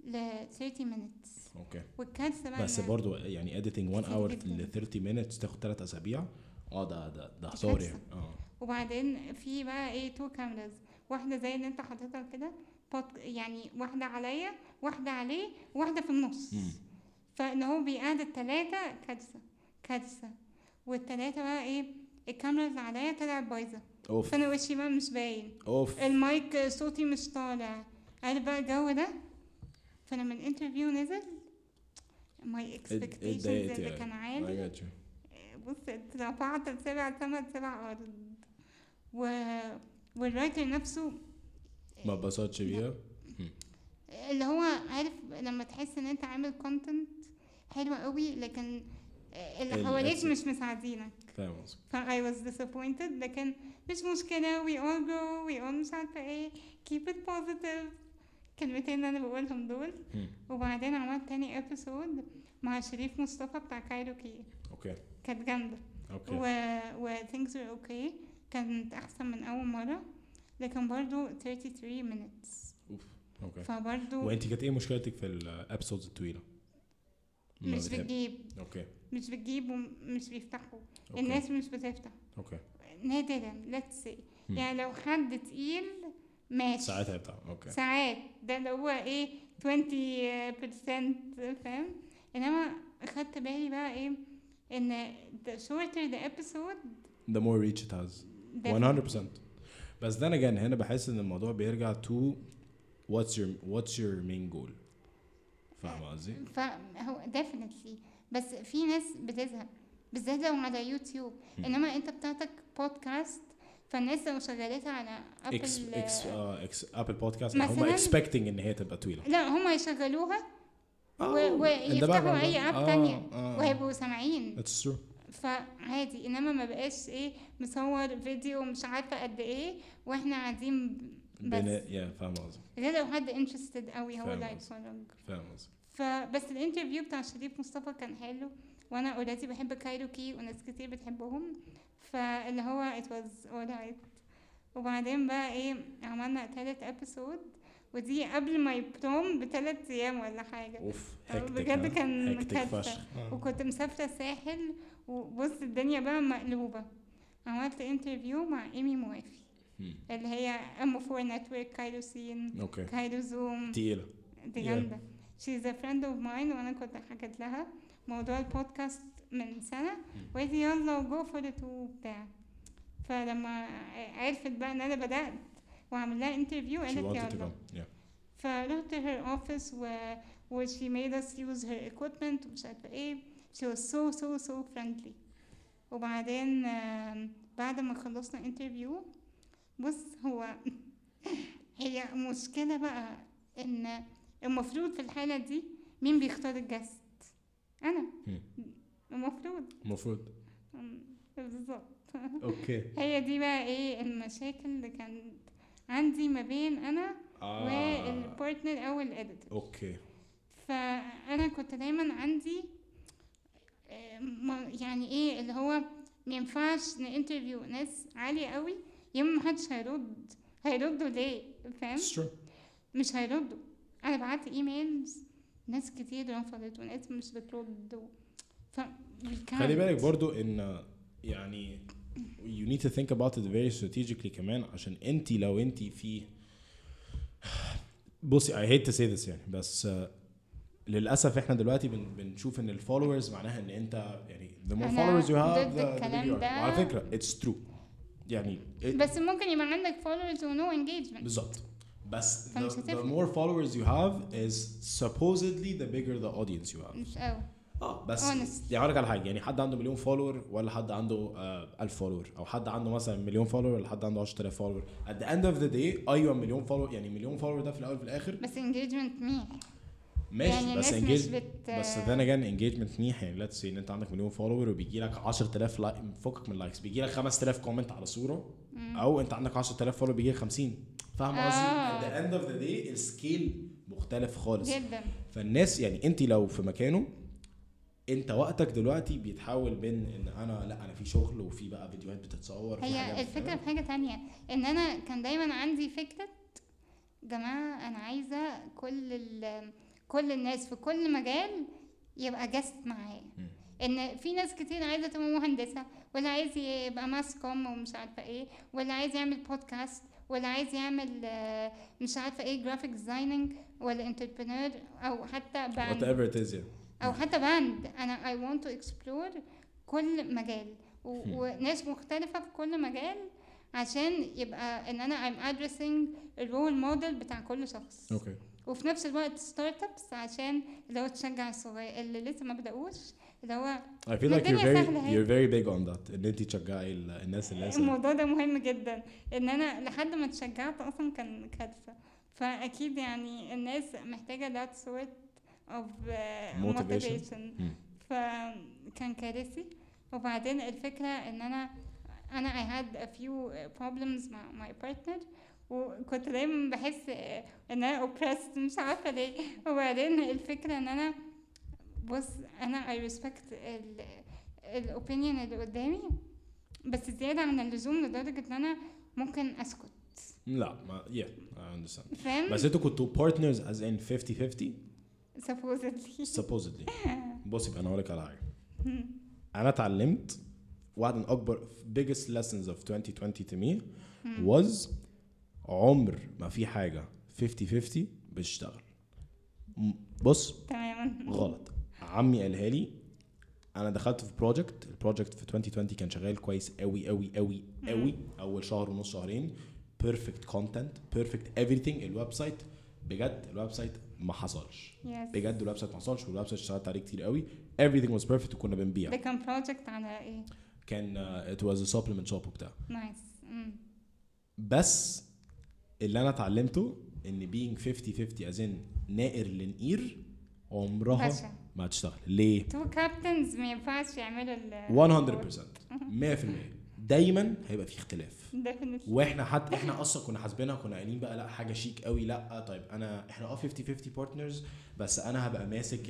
ل 30 minutes. Okay. والكارثة بقى بس إن برضو يعني editing 1 كتير hour جداً. ل 30 minutes تاخد 3 أسابيع؟ آه ده ده ده هزار يعني. آه. وبعدين في بقى إيه two cameras واحدة زي اللي أنت حاططها كده يعني واحدة عليا واحدة عليه واحدة في النص. مم. فإن هو بيقعد التلاتة كارثة. كارثة. والتلاتة بقى إيه الكاميرا اللي عليا طلعت بايظة. أوف. فأنا وشي بقى مش باين. أوف. المايك صوتي مش طالع. عارف بقى الجو ده؟ فلما ال interview نزل expectations اتضايقت اللي. كان عالي. بص اترفعت لسبع سما سبع ارض و... وال writer نفسه ما اتبسطش بيها؟ اللي هو عارف لما تحس إن أنت عامل content حلو قوي لكن اللي ال- حواليك مش مساعدينك فاهم قصدك ف I was disappointed لكن مش مشكلة we all go we all مش عارفة إيه keep it positive كلمتين اللي أنا بقولهم دول. وبعدين عملت تاني episode مع شريف مصطفى بتاع كايروكي okay كانت جامدة okay و, و things were okay. كانت احسن من اول مرة لكن برضو 33 minutes. اوف okay فبرضو وانت كانت إيه مشكلتك في ال episodes الطويله؟ مش بتجيب okay مش بتجيب ومش بيفتحوا. Okay. الناس مش بتفتح. Okay. نادرا. Let's say مم. يعني لو حد تقيل ماشي. ساعتها بتاع okay. ساعات. ده اللي هو إيه 20% فاهم؟ إنما اخدت بالي بقى إيه إن the shorter the episode the more reach it has. The 100% بس then again هنا بحس إن الموضوع بيرجع to what's your what's your main goal. فاهم قصدي؟ فهو definitely. بس في ناس بتزهق بالذات لو على يوتيوب. إنما أنت بتاعتك بودكاست فالناس لو شغلتها على إكس ابل إكس آه إكس ابل بودكاست هم expecting إن هي تبقى طويلة لا هم يشغلوها آه، ويفتحوا background. أي اب آه، تانية آه. وهيبقوا سامعين That's true فعادي إنما ما بقاش إيه مصور فيديو مش عارفة قد إيه وإحنا قاعدين بس يا فاهم قصدي غير لو حد interested قوي هو اللي. هيتفرج فاهم قصدي فبس ال interview بتاع شريف مصطفى كان حلو وأنا already بحب كايروكي وناس كتير بتحبهم فاللي هو it was alright وبعدين بقى إيه عملنا تالت episode ودي قبل ما يبروم بثلاث أيام ولا حاجة أوف بجد ها؟ كان آه. وكنت مسافرة الساحل وبص الدنيا بقى مقلوبة عملت انترفيو مع إيمي موافي. اللي هي أم فور نتورك كايروسين أوكي كايرو زوم تقيلة دي Yeah. She's a friend of mine وأنا كنت حكيت لها موضوع البودكاست من سنة. وقالت يلا وجو فور ات وبتاع. فلما عرفت بقى إن أنا بدأت وعمل لها انترفيو she قالت يلا. فرحت her office و و she made us use her equipment ومش عارفة إيه. She was so so so friendly. وبعدين بعد ما خلصنا interview بص هو هي مشكلة بقى إن المفروض في الحالة دي مين بيختار ال guest؟ أنا. المفروض. المفروض. بالظبط. Okay. هي دي بقى إيه المشاكل اللي كانت عندي ما بين أنا آه. وال partner أو ال editor okay. فأنا كنت دايما عندي يعني إيه اللي هو ما ينفعش ن interview ناس عالية قوي يا إما محدش هيرد هيردوا ليه؟ فاهم؟ مش هيردوا. أنا بعت emails ناس كتير رفضت وناس مش بترد و... ف خلي. بالك برضو إن يعني you need to think about it very strategically كمان عشان أنت لو أنت في بصي I hate to say this يعني بس للأسف إحنا دلوقتي بن بنشوف إن الفولورز معناها إن أنت يعني the more followers you have ضد the, the الكلام bigger you are. وعلى فكرة it's true يعني بس ممكن يبقى عندك followers ونو engagement بالظبط بس the, the more followers you have is supposedly the bigger the audience you have. مش قوي. آه. بس Honest. يعني أقول لك على حاجة يعني حد عنده مليون follower ولا حد عنده آه 1000 follower أو حد عنده مثلا مليون follower ولا حد عنده 10000 follower at the end of the day أيوه مليون follower يعني مليون follower ده في الأول وفي الآخر. بس engagement ميح ماشي يعني بس engage بت but then again engagement منيح. يعني let's say إن أنت عندك مليون follower وبيجي لك 10000 like فكك من likes بيجي لك 5000 comment على صورة أو أنت عندك 10000 follower بيجي لك 50 فاهم قصدي؟ آه. at the end of the day ال scale مختلف خالص جدا فالناس يعني انت لو في مكانه انت وقتك دلوقتي بيتحول بين إن أنا لا أنا في شغل وفي بقى فيديوهات بتتصور في هي حاجات الفكرة بتتعمل. في حاجة تانية إن أنا كان دايما عندي فكرة جماعة أنا عايزة كل ال كل الناس في كل مجال يبقى guest معايا. إن في ناس كتير عايزة تبقى مهندسة ولا عايز يبقى mass comm ومش عارفة إيه ولا عايز يعمل بودكاست ولا عايز يعمل آه، مش عارفة إيه graphic designing ولا entrepreneur أو حتى band whatever it is yeah. أو حتى band أنا I want to explore كل مجال. Hmm. وناس مختلفة في كل مجال عشان يبقى إن أنا I'm addressing ال role model بتاع كل شخص. okay وفي نفس الوقت startups عشان اللي هو تشجع الصغير اللي لسه ما بدأوش اللي هو I feel like you're very you're very big on that إن انت تشجعي ال- الناس اللي الموضوع ده مهم جدا إن أنا لحد ما اتشجعت أصلا كان كارثة. فأكيد يعني الناس محتاجة that sort of uh, Motivation. فكان كارثي. وبعدين الفكرة إن أنا أنا I had a few problems مع my partner وكنت دايما بحس إن أنا oppressed مش عارفة ليه. وبعدين الفكرة إن أنا بص أنا I respect ال ال opinion اللي قدامي بس زيادة عن اللزوم لدرجة إن أنا ممكن أسكت. لا ما yeah I understand. فاهم؟ بس أنتوا كنتوا partners as in 50 50 supposedly. Supposedly. بص يبقى أنا هقول لك على حاجة. أنا اتعلمت واحد من أكبر biggest lessons of 2020 to me was عمر ما في حاجة 50 50 بتشتغل بص تماما غلط. عمي قالها لي أنا دخلت في project ال project في 2020 كان شغال كويس قوي قوي قوي قوي أول شهر ونص شهرين perfect content perfect everything. ال website بجد ال website ما حصلش. Yes. بجد ال website ما حصلش وال website اشتغلت عليه كتير قوي everything was perfect وكنا بنبيع. ده كان project على إيه؟ كان it was a supplement shop وبتاع. nice بس اللي أنا اتعلمته إن being 50 50 as in ناقر ونقير عمرها ما هتشتغل ليه؟ two captains ما ينفعش يعملوا ال 100% 100% دايما هيبقى في اختلاف. وإحنا حتى إحنا أصلا كنا حاسبينها كنا قايلين بقى لا حاجة شيك قوي لا طيب انا إحنا آه 50 50 partners بس أنا هبقى ماسك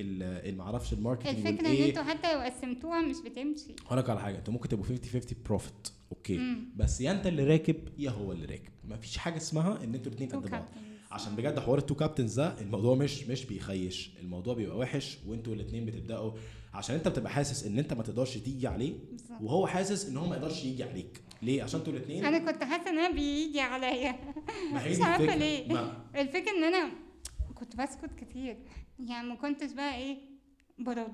ما أعرفش ال marketing الفكرة إن أنتوا حتى لو قسمتوها مش بتمشي. هقول لك على حاجة أنتوا ممكن تبقوا 50 50 profit okay. مم. بس يا انت اللي راكب يا هو اللي راكب. مفيش حاجة اسمها إن أنتوا الاثنين قد بعض. عشان بجد حوار ال two captains ده الموضوع مش مش بيخيش. الموضوع بيبقى وحش وانتوا الاثنين بتبدأوا عشان انت بتبقى حاسس ان انت ما تقدرش تيجي عليه وهو حاسس ان هو ما يقدرش يجي عليك. ليه؟ عشان أنتوا الاثنين أنا كنت حاسة ان أنا بيجي عليا. ما هي مش الفكرة. ليه. ما الفكرة ان أنا كنت بسكت كتير. يعني ما كنتش بقى إيه برد.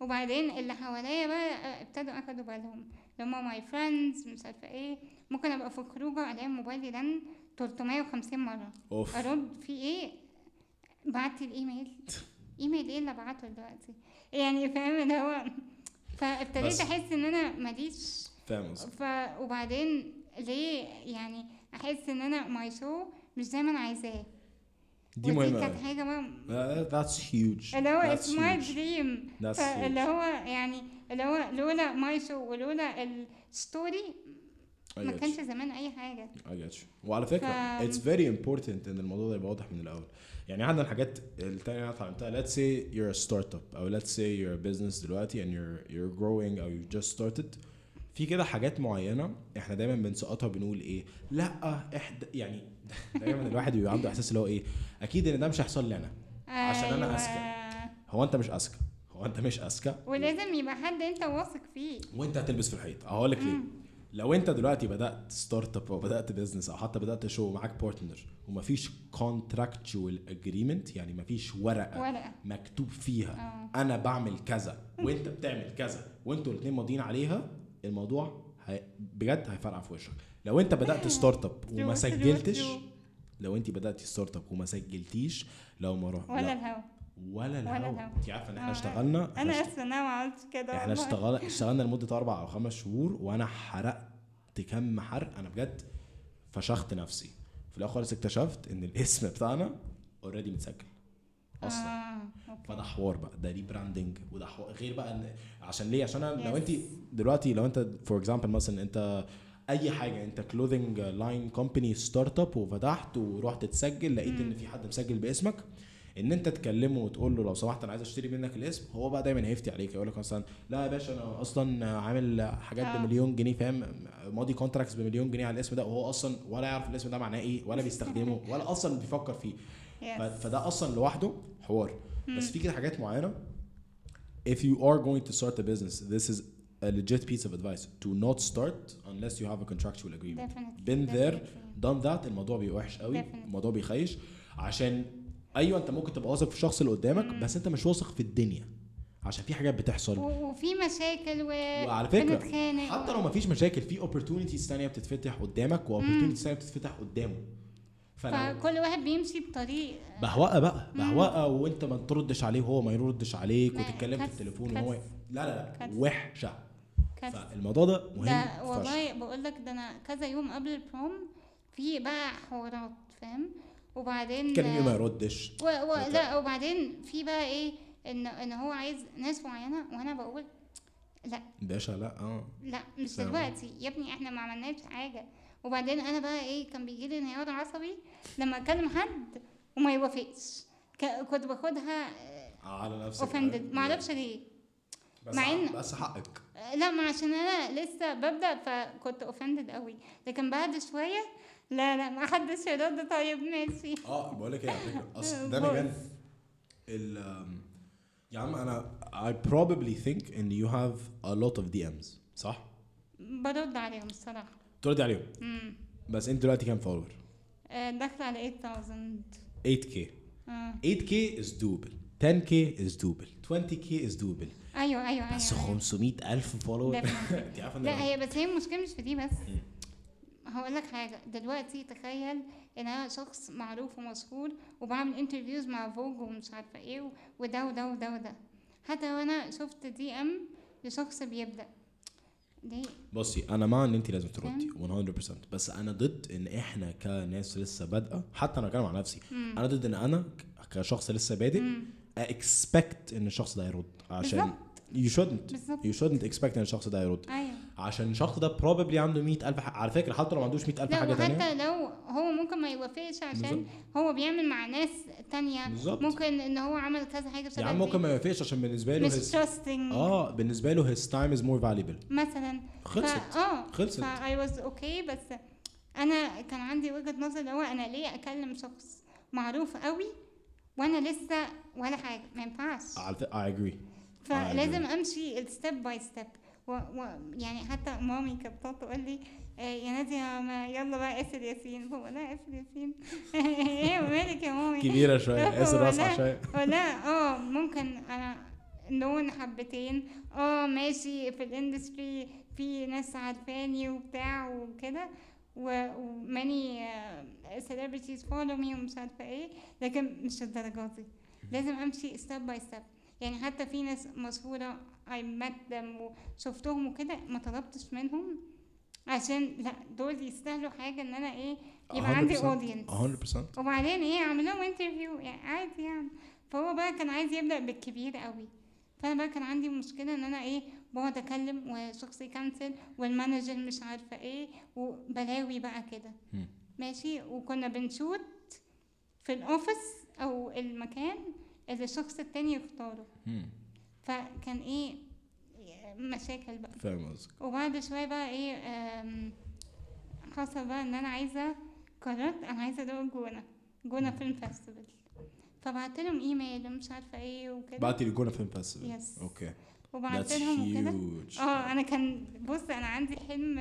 وبعدين اللي حواليا بقى ابتدوا أخدوا بالهم. لما my friends مش عارفة إيه. ممكن أبقى في خروجة ألاقي موبايلي رن. 350 مرة. أوف. أرد في إيه؟ بعتي الإيميل. إيميل إيه اللي ابعته دلوقتي؟ يعني فاهم اللي هو؟ فابتديت أحس إن أنا ماليش. فاهم ف وبعدين ليه يعني أحس إن أنا my show مش زي ما أنا عايزاه. دي مهمة. كانت. حاجة بقى that's huge. اللي هو it's my. dream huge. هو يعني اللي هو لولا my show ولولا ال story ما كانش. زمان أي حاجة. You. وعلى فكرة ف- it's very important إن الموضوع ده يبقى واضح من الأول. يعني عندنا الحاجات التانية اللي أنا اتعلمتها let's say you're a startup أو let's say you're a business دلوقتي and you're you're growing أو you just started. في كده حاجات معينة إحنا دايما بنسقطها بنقول إيه؟ لأ احد يعني دايما الواحد بيبقى عنده إحساس اللي هو إيه؟ أكيد إن ده مش هيحصل لي أنا عشان أنا أيوة. أذكى. هو أنت مش أذكى. هو أنت مش أذكى. ولازم يبقى حد أنت واثق فيه. وأنت هتلبس في الحيط. هقول لك ليه. لو انت دلوقتي بدأت startup أو بدأت business أو حتى بدأت show معاك partner ومفيش contractual agreement يعني مفيش ورقة ورقة. مكتوب فيها آه. أنا بعمل كذا وأنت بتعمل كذا وأنتوا الاثنين ماضيين عليها الموضوع هي بجد هيفرقع في وشك. لو انت بدأت startup وما سجلتش. لو انت بدأتي startup وما سجلتيش لو ما روح ولا لا، الهوا. ولا الهوا. انت عارفة ان إحنا آه، اشتغلنا؟ أنا آسفة ان أنا ما عملتش كده إحنا والله. اشتغل اشتغلنا لمدة أربع أو خمس شهور وأنا حرقت كم حرق. أنا بجد فشخت نفسي. في الآخر خالص اكتشفت إن الاسم بتاعنا already متسجل. أصلا. آه، okay. فده حوار بقى. ده rebranding وده حوار غير بقى ان عشان ليه؟ عشان لو Yes. انت دلوقتي لو أنت for example مثلا أنت أي حاجة أنت clothing line company startup وفتحت ورحت تسجل لقيت إن في حد مسجل باسمك ان انت تكلمه وتقول له لو سمحت أنا عايز اشتري منك الاسم هو بقى دايما هيفتي عليك يقول لك مثلا لا يا باشا أنا أصلا عامل حاجات آه. بمليون جنيه فاهم؟ ماضي contracts بمليون جنيه على الاسم ده وهو أصلا ولا يعرف الاسم ده معناه إيه ولا بيستخدمه ولا أصلا بيفكر فيه. Yes. فده أصلا لوحده حوار. بس في كده حاجات معينة. If you are going to start a business this is a legit piece of advice. Do not start unless you have a contractual agreement. Definitely, been there definitely. done that. الموضوع بيبقى وحش قوي Definitely. الموضوع بيخيش. عشان أيوه أنت ممكن تبقى واثق في الشخص اللي قدامك بس أنت مش واثق في الدنيا عشان في حاجات بتحصل وفي مشاكل و وعلى فكرة حتى لو مفيش مشاكل في opportunities ثانية بتتفتح قدامك و opportunities ثانية بتتفتح قدامه فلو فكل واحد بيمشي بطريق بهوقه بقى بهوقه وأنت ما تردش عليه وهو ما يردش عليك وتتكلم في التليفون وهو. لا لا لا. وحشة. فالموضوع ده مهم ده. والله بقول لك ده أنا كذا يوم قبل البروم في بقى حوارات فاهم وبعدين تكلمي ما يردش. و... و... لا وبعدين في بقى إيه ان إن هو عايز ناس معينة وأنا بقول لا. باشا لا آه. لا مش. دلوقتي. يا ابني إحنا ما عملناش حاجة. وبعدين أنا بقى إيه كان بيجي لي انهيار عصبي لما أكلم حد وما يوافقش. ك- كنت باخدها على نفسك. offended ما أعرفش ليه. بس مع إن- بس حقك. لا ما عشان أنا لسه ببدأ فكنت offended قوي لكن بعد شوية لا لا ما حدش يرد طيب ماشي. آه بقول لك إيه على فكره أصل ده. بجد ال يا عم أنا I probably think إن you have a lot of DMs صح؟ برد عليهم الصراحة. تردي عليهم؟ امم بس أنت دلوقتي كام follower؟ آه، داخله على 8000 8k آه. 8k is doable. 10k is doable. 20k is doable. أيوه أيوه بس أيوه. 500 ألف follower Definitely. انت عارفة لا هي بس هي المشكلة مش في دي بس. هقول لك حاجة. دلوقتي تخيل إن أنا شخص معروف ومشهور وبعمل interviews مع Vogue ومش عارفة إيه وده وده وده وده. حتى لو أنا شفت DM لشخص بيبدأ. ليه؟ بصي أنا مع إن انت لازم تردي 100% بس أنا ضد إن إحنا كناس لسه بادئة حتى أنا بتكلم عن نفسي أنا ضد إن أنا كشخص لسه بادئ اكسبكت إن الشخص ده يرد. عشان بالظبط. you shouldn't. بالظبط. you shouldn't expect إن الشخص ده يرد. أيوه. عشان الشخص ده probably عنده 100000 ح- على فكرة حتى لو ما عندوش 100000 لا حاجة تانية. وحتى لو هو ممكن ما يوافقش عشان بالظبط. هو بيعمل مع ناس تانية. بالظبط. ممكن إن هو عمل كذا حاجة بسبب عم ممكن ما يوافقش عشان بالنسبة له مش his... آه بالنسبة له his time is more valuable. مثلا. خلصت. ف... آه. خلصت. ف I was okay بس أنا كان عندي وجهة نظر اللي هو أنا ليه أكلم شخص معروف قوي وأنا لسه ولا حاجة؟ ما ينفعش. I agree. فلازم أمشي ال step by step و... و... يعني حتى مامي كانت بتقعد تقول لي آه، يا نادية ما يلا بقى آسر ياسين. بقول لها آسر ياسين؟ إيه مالك يا مامي؟ كبيرة شوية آسر ولا- شوية. ولا آه ممكن أنا لون حبتين. آه ماشي في ال industry في ناس عارفاني وبتاع وكده و many celebrities follow me ومش عارفة إيه لكن مش الدرجات دي. لازم أمشي step by step يعني حتى في ناس مشهورة I met them وشفتهم وكده ما طلبتش منهم عشان لأ دول يستاهلوا حاجة إن أنا إيه يبقى عندي 100% audience. 100% وبعدين إيه أعمل لهم interview يعني عادي يعني. فهو بقى كان عايز يبدأ بالكبير قوي. فأنا بقى كان عندي مشكلة إن أنا إيه بقعد أكلم وشخص ي cancel وال manager مش عارفة إيه وبلاوي بقى كده. ماشي؟ وكنا بن shoot في ال office أو المكان اللي الشخص التاني يختاره. فكان إيه مشاكل بقى. فاهم قصدك. وبعد شوية بقى إيه حصل بقى إن أنا عايزة قررت أنا عايزة ادوق جونة جونة film festival. فبعت لهم إيميل ومش عارفة إيه وكده. بعتي لي جونا film festival. Yes. okay. وبعت لهم وكده. آه أنا كان بص أنا عندي حلم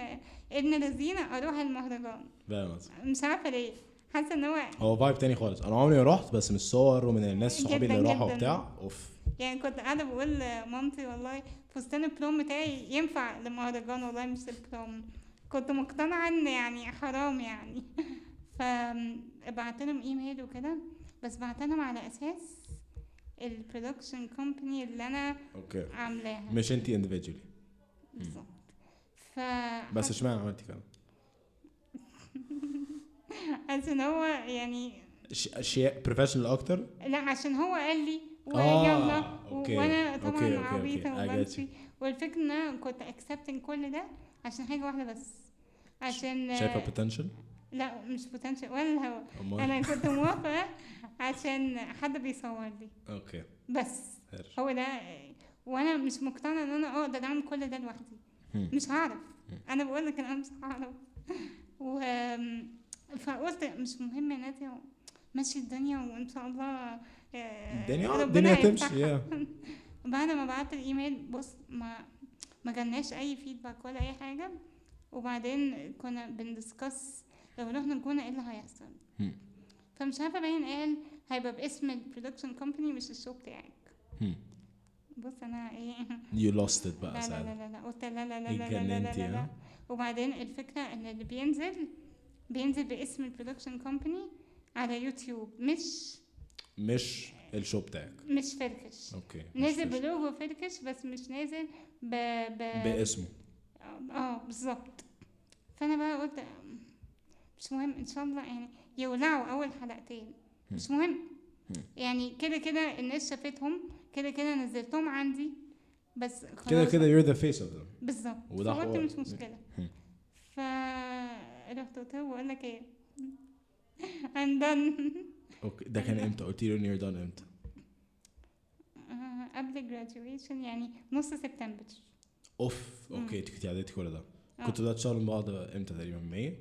ابن لذينة أروح المهرجان. فاهم قصدك. مش عارفة ليه. حاسة إن هو هو vibe تاني خالص. أنا عمري ما رحت بس من الصور ومن الناس صحابي اللي راحوا. وبتاع. أوف. يعني كنت قاعدة بقول لمامتي والله فستان ال prom بتاعي ينفع لمهرجان والله مش ال prom كنت مقتنعة إن يعني حرام يعني. فبعت لهم إيميل وكده بس بعت لهم على أساس ال production company اللي أنا okay. عاملاها. مش انت individually. بالظبط. ف بس اشمعنى عملتي كده؟ عشان هو يعني اشياء professional أكتر؟ لا عشان هو قال لي آه، ويلا okay، وأنا طبعا okay، okay، عبيطة I get وبمشي والفكرة إن أنا كنت accepting كل ده عشان حاجة واحدة بس عشان شايفة potential؟ لا مش potential ولا الهوا أمال؟ أنا كنت موافقة عشان حد بيصور لي. okay. بس. هو ده وأنا مش مقتنعة إن أنا أقدر أعمل كل ده لوحدي. هم. مش هعرف. أنا بقول لك أنا مش هعرف. و فقلت مش مهم يا نادية ماشي الدنيا وإن شاء الله آه، الدنيا الدنيا هيفتحها. تمشي يا بعد ما بعت الإيميل بص ما ما جالناش أي feedback ولا أي حاجة وبعدين كنا بن discuss لو رحنا الجونة إيه اللي هيحصل. فمش عارفة باين قال هيبقى باسم ال production company مش ال show بتاعك. بص أنا إيه lost it لا بقى لا ساعتها لا لا قلت لا لا لا لا لا لا لا, لا, لا. ها؟ وبعدين الفكرة إن اللي بينزل بينزل باسم ال production company على يوتيوب مش مش ال show بتاعك مش فركش. okay نازل. بلوجو فركش بس مش نازل ب ب باسمه. آه بالظبط. فأنا بقى قلت مش مهم إن شاء الله يعني يولعوا أول حلقتين. مش مهم. هم. يعني كده كده الناس شافتهم كده كده نزلتهم عندي بس كده كده you're the face of them. بالظبط. وده فقلت. مش مشكلة. ف رحت قلت له بقول لك إيه؟ I'm done. okay ده كان إمتى؟ قلت لي ان you're done إمتى؟ آه، قبل graduation يعني نص سبتمبر. أوف. okay أنت كنت عديتي كل ده؟ آه. كنتوا بدأتوا تشتغلوا مع بعض إمتى تقريبا May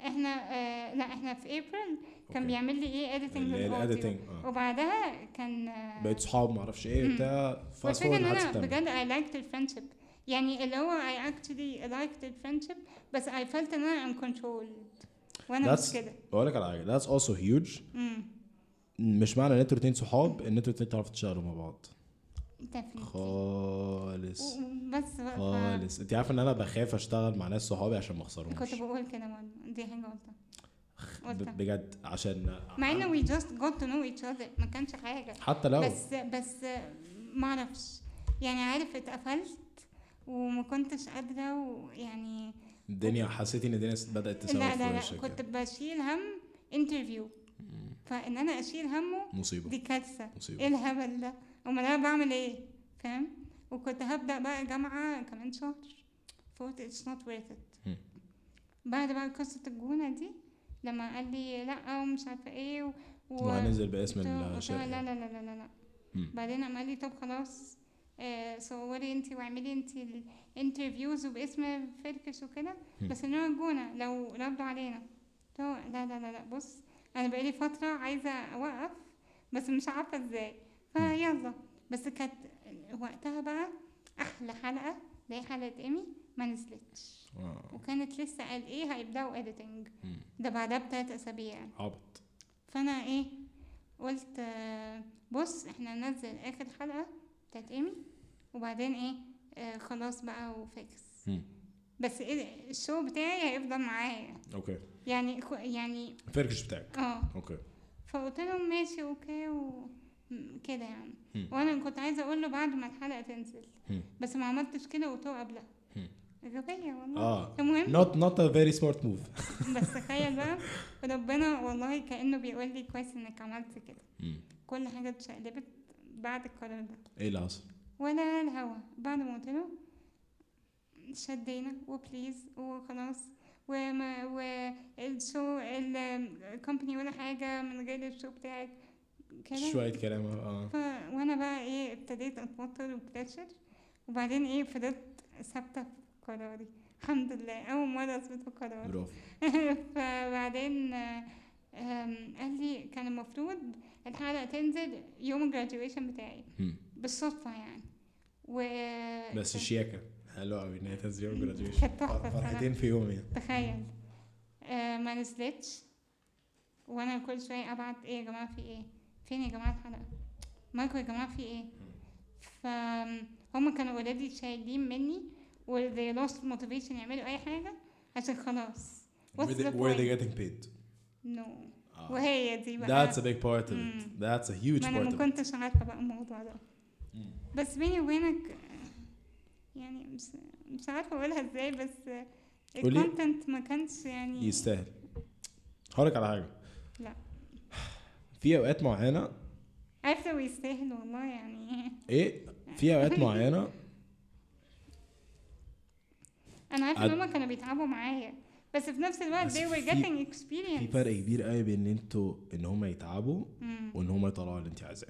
إحنا آه لا إحنا في ابريل كان okay. بيعمل لي إيه؟ لل audio ال editing آه. وبعدها كان آه، بقيت صحاب ما أعرفش إيه. بتاع fast forward إن لحد أنا سبتمبر. بجد I liked ال friendship يعني اللي هو I actually liked ال friendship بس I felt إن أنا I'm controlled وأنا مش كده. بقول لك على حاجة. That's also huge. امم مش معنى إن أنتوا الاتنين صحاب إن أنتوا الاتنين تعرفوا تشتغلوا مع بعض. خالص. بس بقى خالص. انت عارف إن أنا بخاف أشتغل مع ناس صحابي عشان ما كنت اخسرهمش بقول كده برضه. دي حاجة قلتها بجد عشان مع إن we just got to know each other. ما كانش حاجة. حتى لو. بس بس ما أعرفش. يعني عارف اتقفلت وما كنتش قادرة ويعني الدنيا حسيتي إن الدنيا بدأت تسوي لا في لا لا كنت. بشيل هم انترفيو فإن أنا أشيل همه مصيبة. دي كارثة. إيه الهبل ده؟ أمال أنا بعمل إيه؟ فاهم؟ وكنت هبدأ بقى جامعة كمان شهر. فقلت it's not worth it. مم. بعد بقى قصة الجونة دي لما قال لي لأ ومش عارفة إيه و... و... وهننزل باسم لا الشركة. لا لا لا لا لا. مم. بعدين قام قال لي طب خلاص. صوري انت واعملي انت الانترفيوز وباسم فركش وكده. بس انما الجونة لو ردوا علينا. لا لا لا لا بص أنا بقالي فترة عايزة اوقف بس مش عارفة إزاي. فيلا. بس كانت وقتها بقى أحلى حلقة اللي هي حلقة إيمي ما نزلتش. آه. وكانت لسه قال إيه هيبدأوا editing. ده بعدها بتلات أسابيع. عبط. فأنا إيه قلت آه، بص إحنا ننزل آخر حلقة بتاعت إيمي وبعدين إيه آه خلاص بقى وفيكس مم. بس إيه ال show بتاعي هيفضل معايا. okay. يعني يعني الفركش بتاعك. آه. okay. فقلت لهم ماشي okay و م- كده يعني. مم. وأنا كنت عايزة أقول له بعد ما الحلقة تنزل. مم. بس ما عملتش كده وقلت له قبلها. مم. غبية والله. آه. المهم not not a very smart move. بس تخيل بقى ربنا والله كأنه بيقول لي كويس إنك عملت كده. كل حاجة اتشقلبت. بعد القرار ده. إيه اللي حصل؟ ولا الهوا. بعد ما قلت له شدينا و please وخلاص وما وال show ال company ولا حاجة من غير ال show بتاعك. كده. شوية كلام آه. ف... وأنا بقى إيه ابتديت أتوتر و pressure وبعدين إيه فضلت ثابتة في قراري. الحمد لله. أول مرة أثبت في قراري. برافو. فبعدين قال لي كان المفروض الحلقة تنزل يوم ال graduation بتاعي. مم. بالصدفة يعني. و بس شياكة. حلو قوي إن هي تنزل يوم كانت graduation تحفة فرحتين في يوم يعني. تخيل. آه ما نزلتش. وأنا كل شوية أبعت إيه يا جماعة في إيه؟ فين يا جماعة الحلقة؟ مايكو يا جماعة في إيه؟ فهم كانوا already شايلين مني و they lost motivation يعملوا أي حاجة عشان خلاص. What's the, the, were they paying؟ getting paid. no آه. وهي دي بقى That's a big part of it. مم. That's a huge ما أنا part ما of it. كنتش عارفة بقى الموضوع ده. بس بيني وبينك يعني مش مش عارفة أقولها إزاي بس. الكونتنت ما كانش يعني يستاهل هقولك على حاجة لا. في أوقات معينة عارفه ويستاهل والله يعني إيه في أوقات معينة أنا عارفة إن هما كانوا بيتعبوا معايا بس في نفس الوقت they were getting experience. في فرق كبير قوي بين ان أنتوا ان هم يتعبوا. وان هم يطلعوا اللي انت عايزاه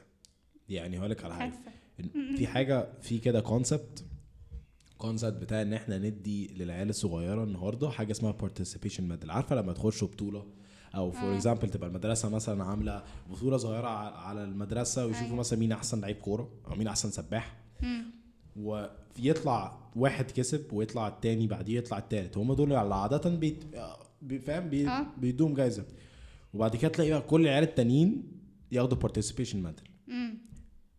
يعني هقولك على حاجة. حاسة. إن في حاجة في كده concept concept بتاع إن إحنا ندي للعيال الصغيرة النهارده حاجة اسمها participation medal عارفة لما تخشوا بطولة؟ أو for آه. example تبقى المدرسة مثلا عاملة بطولة صغيرة على المدرسة ويشوفوا أيوة. مثلا مين أحسن لعيب كورة أو مين أحسن سباح. ويطلع واحد كسب ويطلع التاني بعديه يطلع التالت هم دول اللي عادة بيت بي- فاهم بي آه. بيدوم جايزة وبعد كده تلاقي بقى كل العيال التانيين ياخدوا participation medal مم.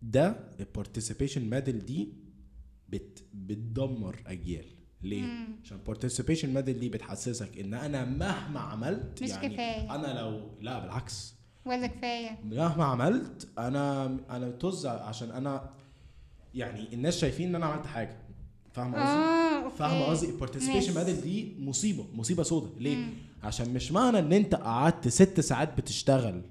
ده ال participation medal دي بت بتدمر أجيال ليه؟ مم. عشان ال participation medal دي بتحسسك إن أنا مهما عملت مش يعني كفاية. أنا لو لا بالعكس ولا كفاية مهما عملت أنا أنا طز عشان أنا يعني الناس شايفين إن أنا عملت حاجة. فاهم قصدي؟ okay. فاهم قصدي؟ ال participation. medal دي مصيبة مصيبة سودة. ليه؟ مم. عشان مش معنى إن أنت قعدت ست ساعات بتشتغل.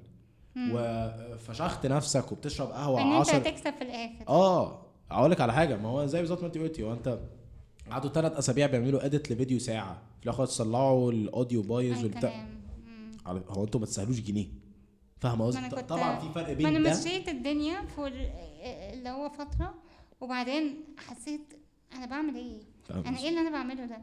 وفشخت نفسك وبتشرب قهوة إن أنت 10 هتكسب في الآخر. آه. أقول لك على حاجة. ما هو زي بالظبط ما أنت قلتي هو أنت قعدوا ثلاث أسابيع بيعملوا edit لفيديو ساعة. في الآخر تطلعوا ال audio بايظ أي والبتاع. هو أنتوا ما تستاهلوش جنيه. فاهم قصدي؟ ما طبعا في فرق ما بين أنا ده. مشيت الدنيا في اللي هو فترة. وبعدين حسيت أنا بعمل إيه؟ أنا إيه اللي أنا بعمله ده؟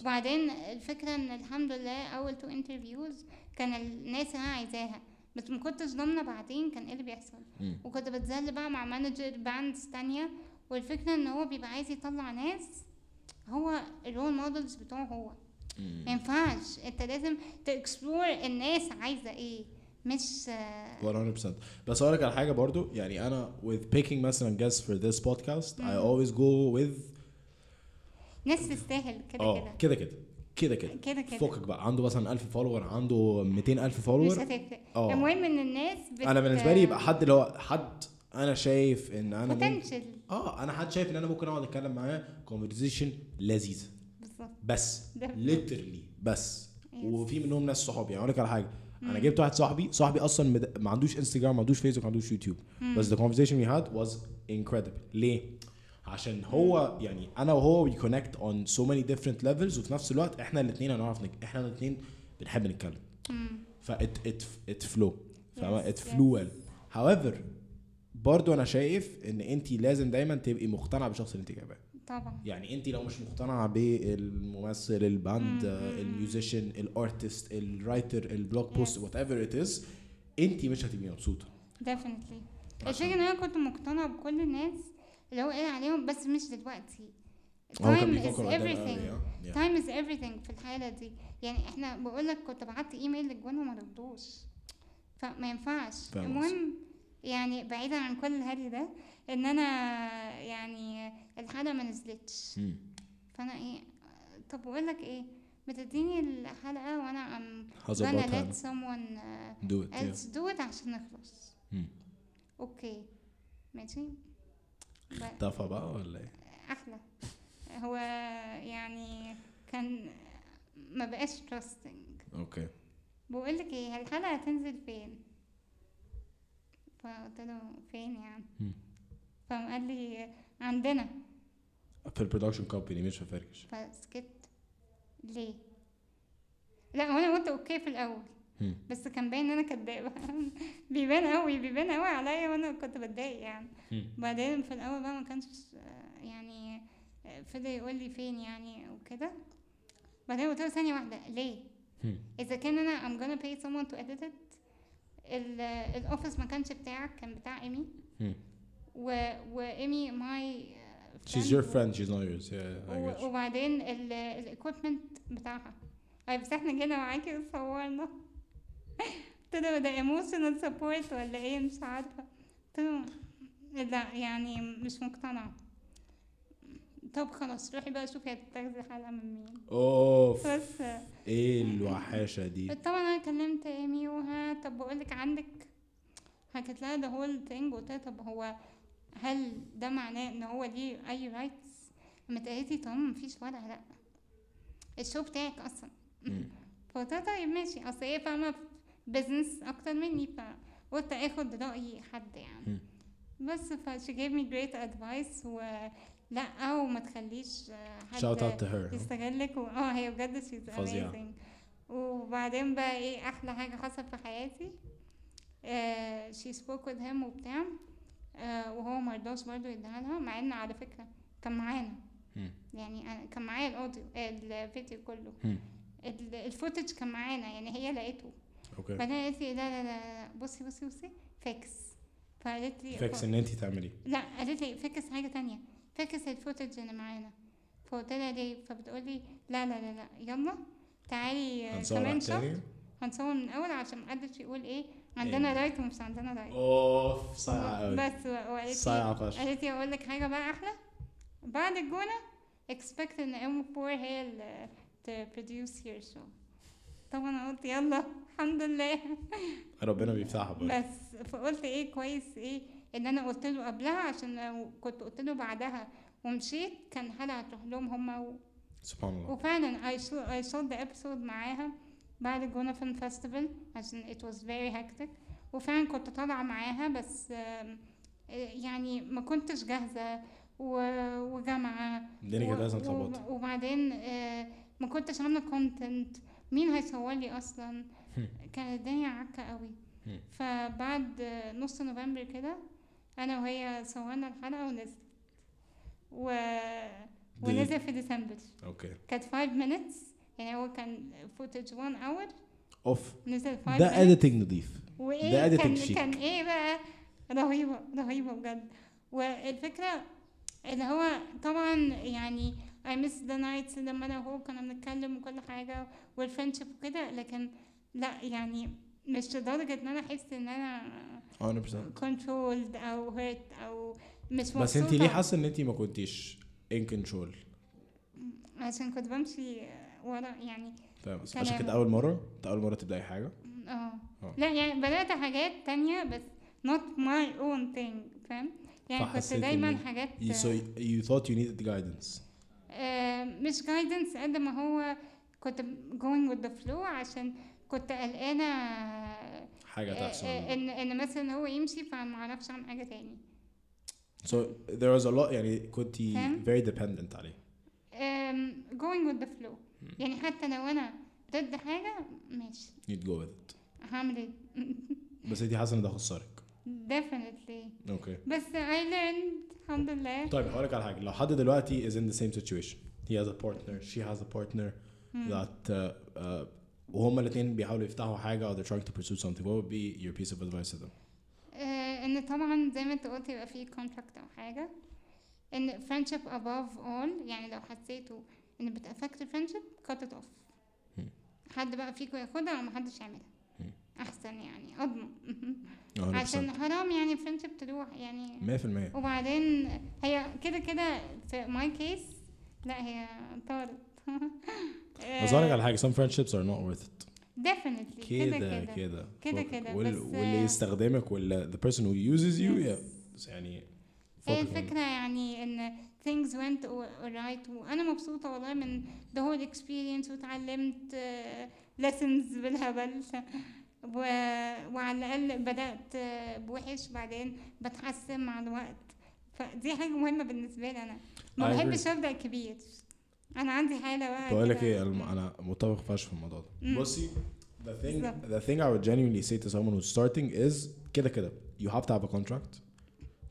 وبعدين الفكرة إن الحمد لله أول two interviews كان الناس اللي أنا عايزاها بس ما كنتش ضامنة بعدين كان إيه اللي بيحصل. مم. وكنت بنزل بقى مع manager bands تانية والفكرة إن هو بيبقى عايز يطلع ناس هو ال role models بتوعه هو. ما ينفعش. أنت لازم ت explore الناس عايزة إيه. مش آه، 100% بس أقول لك على حاجة برضو يعني أنا with picking مثلا guests for this podcast I مم. always go with ناس تستاهل كده آه كده. كده كده كده كده. كده كده. فكك بقى عنده مثلا 1000 follower عنده 200000 مش follower هتفرق. آه. المهم إن الناس بت... أنا بالنسبة لي يبقى حد اللي هو حد أنا شايف إن أنا ممكن potential. آه أنا حد شايف إن أنا ممكن أقعد أتكلم معاه conversation لذيذه بالظبط. بس ليترلي بس. وفي منهم ناس صحابي. يعني أقول لك على حاجة. أنا. جبت واحد صاحبي صاحبي أصلا مد- ما عندوش انستجرام ما عندوش فيسبوك ما عندوش يوتيوب. بس the conversation we had was incredible ليه؟ عشان هو يعني أنا وهو we connect on so many different levels وفي نفس الوقت إحنا الاثنين هنعرف نك... إحنا الاثنين بنحب نتكلم. ف it it it flow فاهمة it flew well however برضو أنا شايف إن انت لازم دايما تبقي مقتنعة بالشخص اللي انت جايباه طبعا. يعني انت لو مش مقتنعة بالممثل الباند. الميوزيشن الارتست الرايتر البلوج بوست. وات ايفر ات از انت مش هتبقي مبسوطة. Definitely. عشان- الفكرة إن أنا كنت مقتنعة بكل الناس اللي هو قال عليهم بس مش دلوقتي. everything. آه yeah. time is everything في الحالة دي. يعني إحنا بقول لك كنت بعت ايميل للجوان وما ردوش. فما ينفعش. المهم يعني بعيدا عن كل الهري ده ان أنا يعني الحلقة ما نزلتش. فانا إيه طب بقول لك إيه بتديني الحلقة وأنا ام هظبطها let someone uh, do it عشان نخلص. okay. ماشي. اتفق بقى ولا إيه؟ أحلى. هو يعني كان ما بقاش trusting. okay. بقول لك إيه الحلقة هتنزل فين؟ فقلت له فين يعني. فقام قال لي عندنا. في ال production company مش في فركش. فسكت. ليه؟ لا هو أنا قلت okay في الأول. بس كان باين إن أنا كدابه بيبان قوي بيبان قوي عليا وأنا كنت بتضايق يعني. بعدين في الأول بقى ما كانش يعني فضل يقول لي فين يعني وكده. بعدين قلت له ثانية واحدة ليه. إذا كان أنا I'm gonna pay someone to edit it ال- ال office ما كانش بتاعك كان بتاع ايمي. و وإيمي ماي She's your friend. she's not yours. Yeah I you. وبعدين ال equipment بتاعها. طيب بس إحنا جينا معاكي وصورنا. قلت له ده emotional support ولا إيه؟ مش عارفة. قلت له لا يعني مش مقتنعة. طب خلاص روحي بقى شوفي هتتاخدي حلقة من مين. أوف بس. إيه الوحاشة دي؟ طبعا أنا كلمت إيمي وها طب بقول لك عندك حكيت لها the whole thing قلت لها طب هو هل ده معناه إن هو ليه أي rights قامت قالت لي طالما مفيش ورقه لا ال show بتاعك أصلا. فقلت طيب ماشي. أصل هي فاهمة business أكتر مني فقلت آخد رأي حد يعني. بس ف she gave me great advice ولا وما تخليش آه، حد يستغلك. و... آه هي بجد فظيعة. amazing. وبعدين بقى إيه أحلى حاجة حصلت في حياتي؟ she spoke with him وبتاع. وهو مرضاش برضه يديها لها مع إن على فكرة كان معانا. يعني أنا كان معايا الأوديو الفيديو كله. الفوتج كان معانا يعني هي لقيته. أوكي. بعدين قالت لي لا لا لا بصي بصي بصي فيكس فقالت لي فيكس إن انت تعملي لا قالت لي فكس حاجة تانية. فكس الفوتج اللي معانا. فقلت لها ليه؟ فبتقول لي لا لا لا لا يلا تعالي آه، هنصور كمان شهر. هنصور من الأول عشان محدش يقول إيه عندنا. رايت ومش عندنا رايت أوف صعبه قوي بس وقالت لي صايعة فشخ. قالت لي أقول لك حاجة بقى أحلى. بعد الجونة expect إن أم 4 هي اللي تبروديوس your show. طبعا أنا قلت يلا الحمد لله. ربنا بيفتحها بقى بس فقلت إيه كويس إيه إن أنا قلت له قبلها عشان لو كنت قلت له بعدها ومشيت كان حلقة هتروح لهم هما و... سبحان الله. وفعلا I saw, I saw the episode معاها. بعد الجونة فيلم فيستيفال عشان it was very hectic. وفعلا كنت طالعة معاها بس آه، يعني ما كنتش جاهزة وجامعة. الدنيا كانت لازم تظبط وبعدين آه، ما كنتش عاملة content مين هيصور لي أصلا؟ هم. كانت الدنيا عكة قوي. فبعد آه، نص نوفمبر كده أنا وهي صورنا الحلقة ونزلت. و... ونزل في ديسمبر. okay. كانت 5 minutes. يعني هو كان footage 1 hour of نزل 5 ده editing نضيف. وإيه ده كان chic. كان إيه بقى؟ رهيبة رهيبة بجد. والفكرة اللي هو طبعا يعني I miss the nights لما أنا وهو كنا بنتكلم وكل حاجة والفرنشيب وكده لكن لا يعني مش لدرجة إن أنا أحس إن أنا 100% controlled أو hurt أو مش مبسوطه بس انت ليه حاسة إن انت ما كنتيش ان كنترول عشان كنت بمشي ورا يعني كلام. عشان كده أول مرة؟ أنت أول مرة تبدأي حاجة؟ آه. آه. لا يعني بدأت حاجات تانية بس not my own thing فاهم؟ يعني كنت دايما حاجات you, so you thought you needed guidance. آه مش guidance قد ما هو كنت going with the flow عشان كنت قلقانة حاجة آه، تحصل. آه، إن إن مثلا هو يمشي فما أعرفش أعمل حاجة تاني. So there was a lot يعني فاهم؟ very dependent عليه. آم، going with the flow. يعني حتى لو أنا ضد حاجة ماشي. With it. هعمل إيه؟ بس انت حاسة إن ده خسرك definitely. okay بس I learned الحمد لله. طيب هقول لك على حاجة. لو حد دلوقتي is in the same situation. He has a partner. She has a partner that uh, uh, وهما الاثنين بيحاولوا يفتحوا حاجة or they're trying to pursue something. What would be your piece of advice to them? آه، إن طبعا زي ما أنت قلت يبقى فيه contract أو حاجة. إن friendship above all يعني لو حسيتوا إن بت affect friendship cut it off. مم. حد بقى فيكم ياخدها أو محدش يعملها. أحسن يعني أضمن. 100% عشان حرام يعني friendship تروح يعني. 100% وبعدين هي كده كده في my case لا هي طارت. بس أقول لك على حاجة some friendships are not worth it. Definitely كده كده كده. كده. بس- واللي يستخدمك ولا the person who uses you Yes. يعني هي الفكرة يعني إن things went alright وأنا مبسوطة والله من the whole experience وتعلمت آه، lessons بالهبل. و... وعلى الأقل بدأت آه، بوحش بعدين بتحسن مع الوقت. فدي حاجة مهمة بالنسبة لي أنا. ما. بحبش أبدأ كبير. أنا عندي حالة بقى بقول لك. إيه الم- أنا متفق فشخ في الموضوع ده. بصي the thing بالظبط. the thing I would genuinely say to someone who's starting is كده كده. You have to have a contract.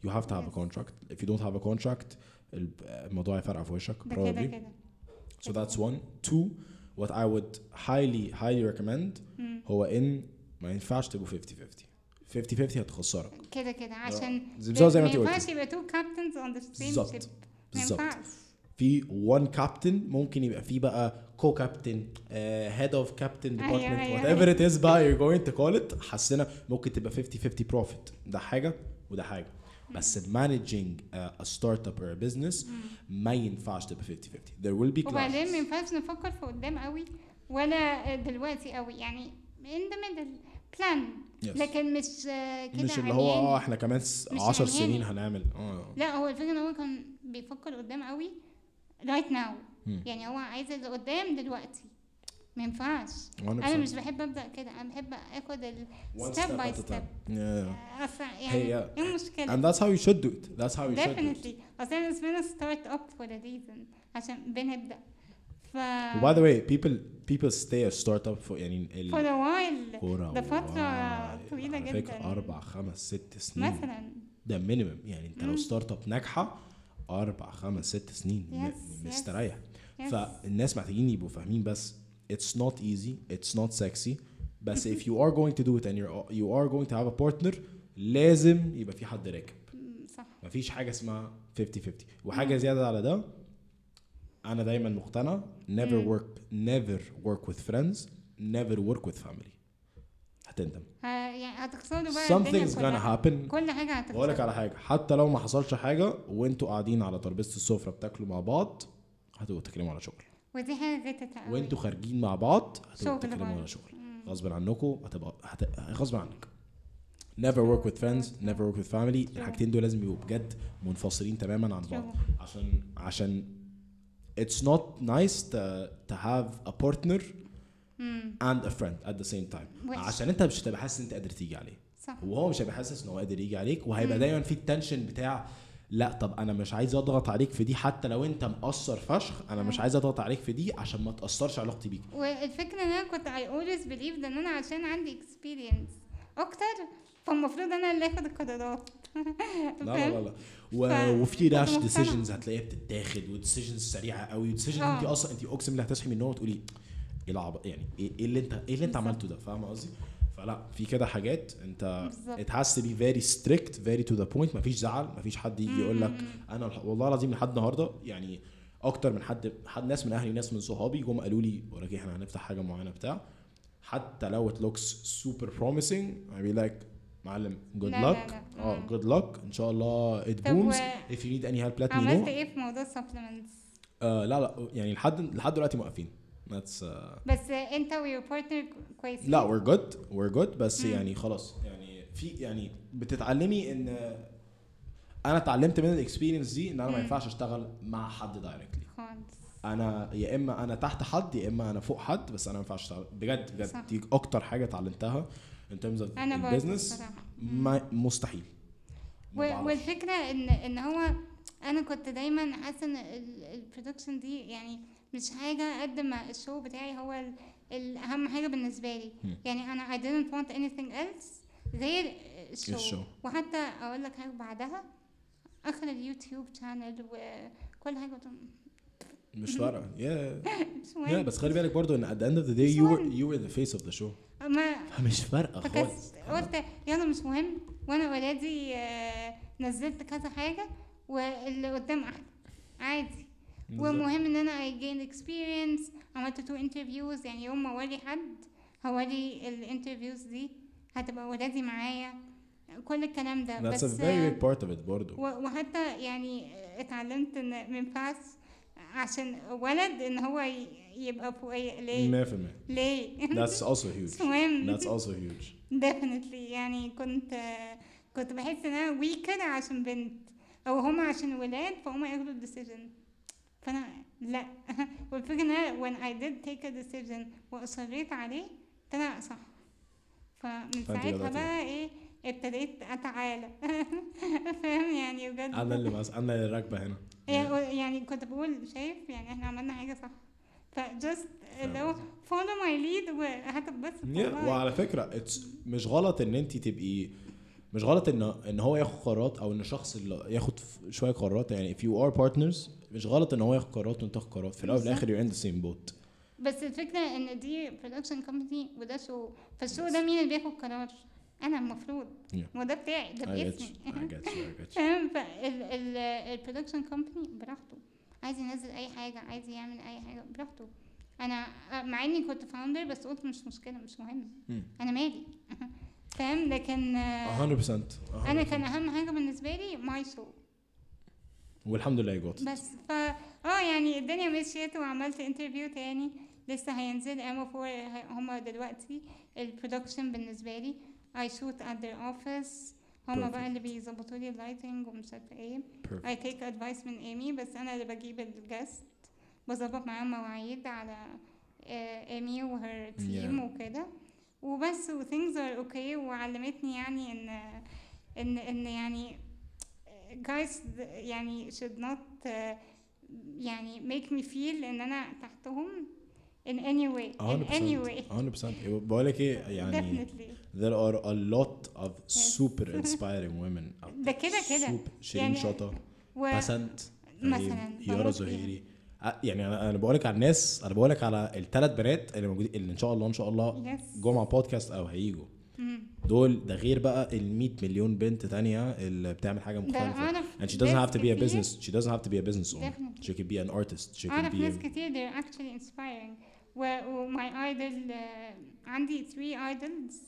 You have to have a contract. If you don't have a contract الموضوع هيفرقع في وشك. ده كده كده. So that's one. Two what I would highly highly recommend مم. هو إن ما ينفعش تبقوا 50 50 50 50 هتخسرك. كده كده. عشان بالظبط زي ما ما انت قلتي. ينفعش يبقى two captains on the same بالظبط. ما بالظبط. في one captain ممكن يبقى في بقى co-captain head of captain department whatever it is بقى you're going to call it. حسنا ممكن تبقى 50 50 profit ده حاجة وده حاجة. بس مانجينج a startup or a business ما ينفعش تبقى 50 50 there will be وبعدين ما ينفعش نفكر في قدام قوي ولا دلوقتي قوي. يعني in the middle plan. Yes. لكن مش كده مش اللي هو. آه إحنا كمان س- مش 10 عمياني. سنين هنعمل. آه. لا هو الفكرة إن هو كان بيفكر قدام قوي right now. مم. يعني هو عايز اللي قدام دلوقتي. ما ينفعش 100%. أنا مش بحب أبدأ كده أنا بحب آخد by. Yeah. أصلا هي- يعني إيه المشكلة And that's how you should do it. That's how you should do it. definitely أصل إحنا اسمنا startup for a reason عشان بنبدأ ف وباي ذا واي people people stay a startup for يعني ال for a while for a ده while. طويلة على فكرة جداً. أربع خمس ست سنين مثلا ده minimum يعني أنت لو. startup ناجحة أربع خمس ست سنين yes. مستريح yes. فالناس محتاجين يبقوا فاهمين بس it's not easy it's not sexy بس if you are going to do it and you're, you are going to have a partner لازم يبقى في حد راكب. صح. مفيش حاجة اسمها 50 50 وحاجة زيادة على ده أنا دايما مقتنع never work never work with friends never work with family. هتندم. يعني هتخسروا بقى something's gonna happen. كل حاجة بقول لك هتخسروا على حاجة حتى لو ما حصلش حاجة وانتوا قاعدين على ترابيزة السفرة بتاكلوا مع بعض هتبقوا تتكلموا على شغل. ودي قوي وانتوا خارجين مع بعض هتبقوا. على شغل. غصب عنكم هتبقى هت... غصب عنك never work with friends never work with family الحاجتين دول لازم يبقوا بجد منفصلين تماما عن بعض. عشان عشان it's not nice to, to have a partner مم. and a friend at the same time. عشان انت مش هتبقى حاسس إن انت قادر تيجي عليه صح وهو مش هيبقى حاسس إن هو قادر يجي عليك وهيبقى. دايما في التنشن بتاع لا طب أنا مش عايز أضغط عليك في دي حتى لو أنت مقصر فشخ أنا مش. عايز أضغط عليك في دي عشان ما تأثرش علاقتي بيك والفكرة إن أنا كنت I always believed إن أنا عشان عندي experience أكتر فالمفروض أنا اللي آخد القرارات لا لا لا, لا. و... ف- وفي rush. decisions هتلاقيها بتتاخد و decisions سريعة قوي و decision آه. أنت أصلا أنت أقسم بالله هتصحي من النوم وتقولي إيه العبط يعني إيه إيه اللي أنت إيه اللي أنت. عملته ده فاهم قصدي؟ فلا في كده حاجات انت it has to be very strict very to the point مفيش زعل مفيش حد يجي يقول لك. أنا والله العظيم لحد النهارده يعني أكتر من حد حد ناس من أهلي ناس من صحابي جم قالوا لي وراك إحنا هنفتح حاجة معينة بتاع. حتى لو it looks super promising I be like معلم luck. لا. آه good luck. إن شاء الله it طب و- booms if you need any help let me عملت إيه في موضوع supplements آه لا لا يعني لحد لحد دلوقتي موقفين. That's uh, بس انت ويور بارتنر كويسين لا we're good we're good بس مم. يعني خلاص يعني في يعني بتتعلمي ان أنا اتعلمت من ال experience دي ان أنا ما. ينفعش اشتغل مع حد directly خالص أنا يا اما أنا تحت حد يا اما أنا فوق حد بس أنا ما ينفعش اشتغل بجد بجد صح. دي أكتر حاجة اتعلمتها in terms of. مم. ما مستحيل. والفكرة ان إن هو أنا كنت دايما حاسة إن ال production دي يعني مش حاجة قد ما ال show بتاعي هو ال- الاهم حاجة بالنسبة لي. مم. يعني أنا I didn't want anything else غير ال show, ال show. وحتى أقول لك حاجة بعدها آخر اليوتيوب channel وكل حاجة مش فارقه yeah مش yeah مهم بس خلي بالك برضو إن at the end of the day مش you were you were the face of the show. ما فمش فارقة خالص. قلت يلا مش مهم. وأنا already نزلت كذا حاجة واللي قدام أحلى. عادي. والمهم إن أنا I gained experience. عملت two interviews. يعني يوم ما اوري حد هوري ال interviews دي. هتبقى already معايا. كل الكلام ده. That's a بس very big part of it برضو. و- وحتى يعني اتعلمت إن ما ينفعش عشان ولد إن هو يبقى فوقيا ليه؟ 100% ليه؟ That's also huge. That's also huge. Definitely. يعني كنت كنت بحس إن أنا weaker عشان بنت. أو هما عشان ولاد فهم ياخدوا الديسيجن. فأنا لا. والفكرة إن أنا when I did take a decision وأصريت عليه طلع صح. فمن ساعتها. بقى إيه ابتديت أتعالى. فاهم يعني بجد؟ أنا اللي مس... أنا اللي راكبة هنا. يعني يعني كنت بقول شايف يعني إحنا عملنا حاجة صح. فجست اللي هو follow my lead وهتتبسط Yeah, والله. وعلى فكرة it's مش غلط إن أنت تبقي مش غلط إن إن هو ياخد قرارات أو إن الشخص اللي ياخد شوية قرارات. يعني if you are partners مش غلط إن هو ياخد قرارات وأنت تاخد قرارات. في الأول وفي الآخر you're in the same boat. بس الفكرة إن دي production company وده show فال show ده مين اللي بياخد قرار؟ أنا المفروض. Yeah. ما ده بتاعي ده باسمي. فاهم؟ فال production company براحته. عايز ينزل أي حاجة عايز يعمل أي حاجة براحته. أنا مع إني كنت founder بس قلت مش مشكلة مش مهم. مم. أنا مالي. فاهم؟ لكن آه، 100% أنا كان أهم حاجة بالنسبة لي my show والحمد لله جوت. بس ف آه يعني الدنيا مشيت وعملت interview تاني. لسه هينزل I'm 4 هما دلوقتي ال production بالنسبة لي. I shoot at their office. هما. بقى اللي بيظبطوا لي ال lighting ومش عارفة إيه. I take advice من ايمي بس أنا اللي بجيب ال guest بظبط معاهم مواعيد على ايمي وهر تيم. وكده. وبس و things are okay. وعلمتني يعني إن إن إن يعني guys يعني should not uh, يعني make me feel إن أنا تحتهم in any way in any way 100% 100% بقول لك إيه يعني definitely there are a lot of super inspiring women out ده. كده كده. شيرين يعني شطة و بسنت مثلاً يارا فيها. زهيري يعني أنا أنا بقول لك على الناس أنا بقول لك على الثلاث بنات اللي موجودين اللي إن شاء الله إن شاء الله yes جم على بودكاست أو هيجوا. دول ده غير بقى ال 100 مليون بنت تانية اللي بتعمل حاجة مختلفة. and she doesn't have to be a business she doesn't have to be a business owner. She could be an artist. She could be ناس. كتير they're actually inspiring. و وماي آيدل عندي 3 ايدلز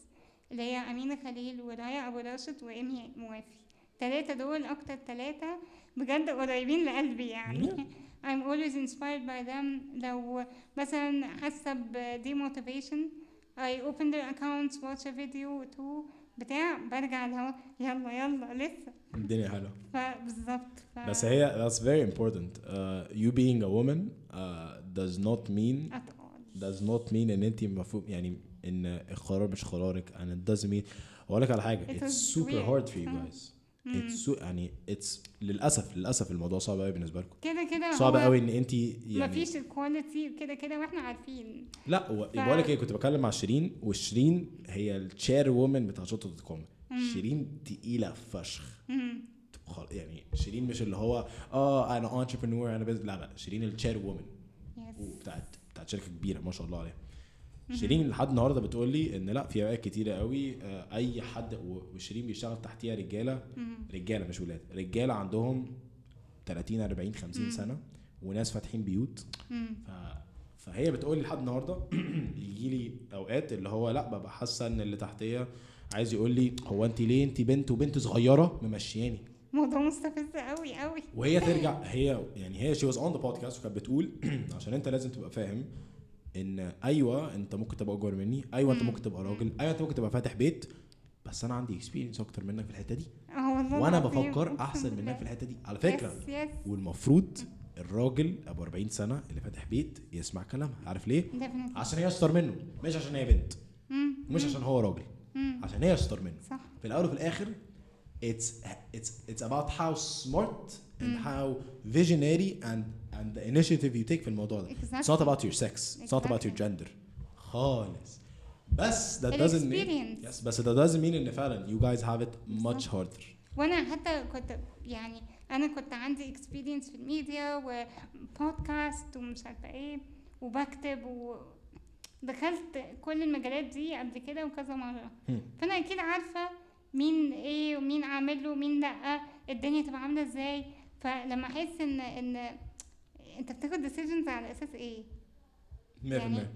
اللي هي أمينة خليل ورايا أبو راشد وايمي موافي. التلاتة دول أكتر تلاتة بجد قريبين لقلبي يعني. I'm always inspired by them. لو مثلا حاسة ب demotivation I open their accounts watch a video two بتاع برجع اللي هو يلا يلا لسه الدنيا حلوة فبالظبط ف... بس هي that's very important uh, you being a woman uh, does not mean at all does not mean ان انت المفروض يعني ان القرار مش قرارك and it doesn't mean أقول لك على حاجة It it's super weird. hard for you آه. guys so, يعني it's للاسف للأسف الموضوع صعب قوي بالنسبة لكم. كده كده صعب قوي إن انت يعني مفيش ال quality كده كده وإحنا عارفين. لا هو ف- بقول لك إيه كنت بتكلم مع شيرين وشيرين هي ال chairwoman بتاع شطه دوت كوم. شيرين تقيلة فشخ. يعني شيرين مش اللي هو آه أنا entrepreneur أنا بز... لا لا شيرين ال chairwoman يس وبتاعت بتاعت شركة كبيرة ما شاء الله عليها. شيرين لحد النهارده بتقول لي إن لأ في أوقات كتيرة قوي آه، أي حد وشيرين بيشتغل تحتيها رجالة. رجالة مش ولاد رجالة عندهم 30 40 50 مم. سنة وناس فاتحين بيوت. ف... فهي بتقول لي لحد النهارده يجي لي أوقات اللي هو لأ ببقى حاسة إن اللي تحتيه عايز يقول لي هو انت ليه انت بنت وبنت صغيرة ممشياني موضوع مستفز قوي قوي وهي ترجع هي يعني هي she was on the podcast وكانت بتقول عشان أنت لازم تبقى فاهم إن أيوه أنت ممكن تبقى أكبر مني. أيوه أنت مم. ممكن تبقى راجل. أيوه أنت ممكن تبقى فاتح بيت. بس أنا عندي experience أكتر منك في الحتة دي. والله وأنا بفكر أحسن. منك في الحتة دي. على فكرة yes yes والمفروض الراجل أبو 40 سنة اللي فاتح بيت يسمع كلامها. عارف ليه؟ عشان هي اشطر منه. مش عشان هي بنت. ومش عشان هو راجل. عشان هي اشطر منه. صح. في الأول وفي الآخر it's it's it's about how smart and how visionary and and the initiative you take في الموضوع ده. It's not exactly about your sex. It's not about your Exactly. gender. خالص. بس that doesn't mean yes بس that doesn't mean إن فعلا you guys have it much harder. وأنا حتى كنت يعني أنا كنت عندي اكسبيرينس في الميديا وبودكاست ومش عارفة إيه وبكتب ودخلت كل المجالات دي قبل كده وكذا مرة. هم. فأنا أكيد عارفة مين إيه ومين عامل له ومين لأ الدنيا تبقى عاملة إزاي. فلما أحس ان إن انت بتاخد decisions على أساس إيه؟ 100% يعني-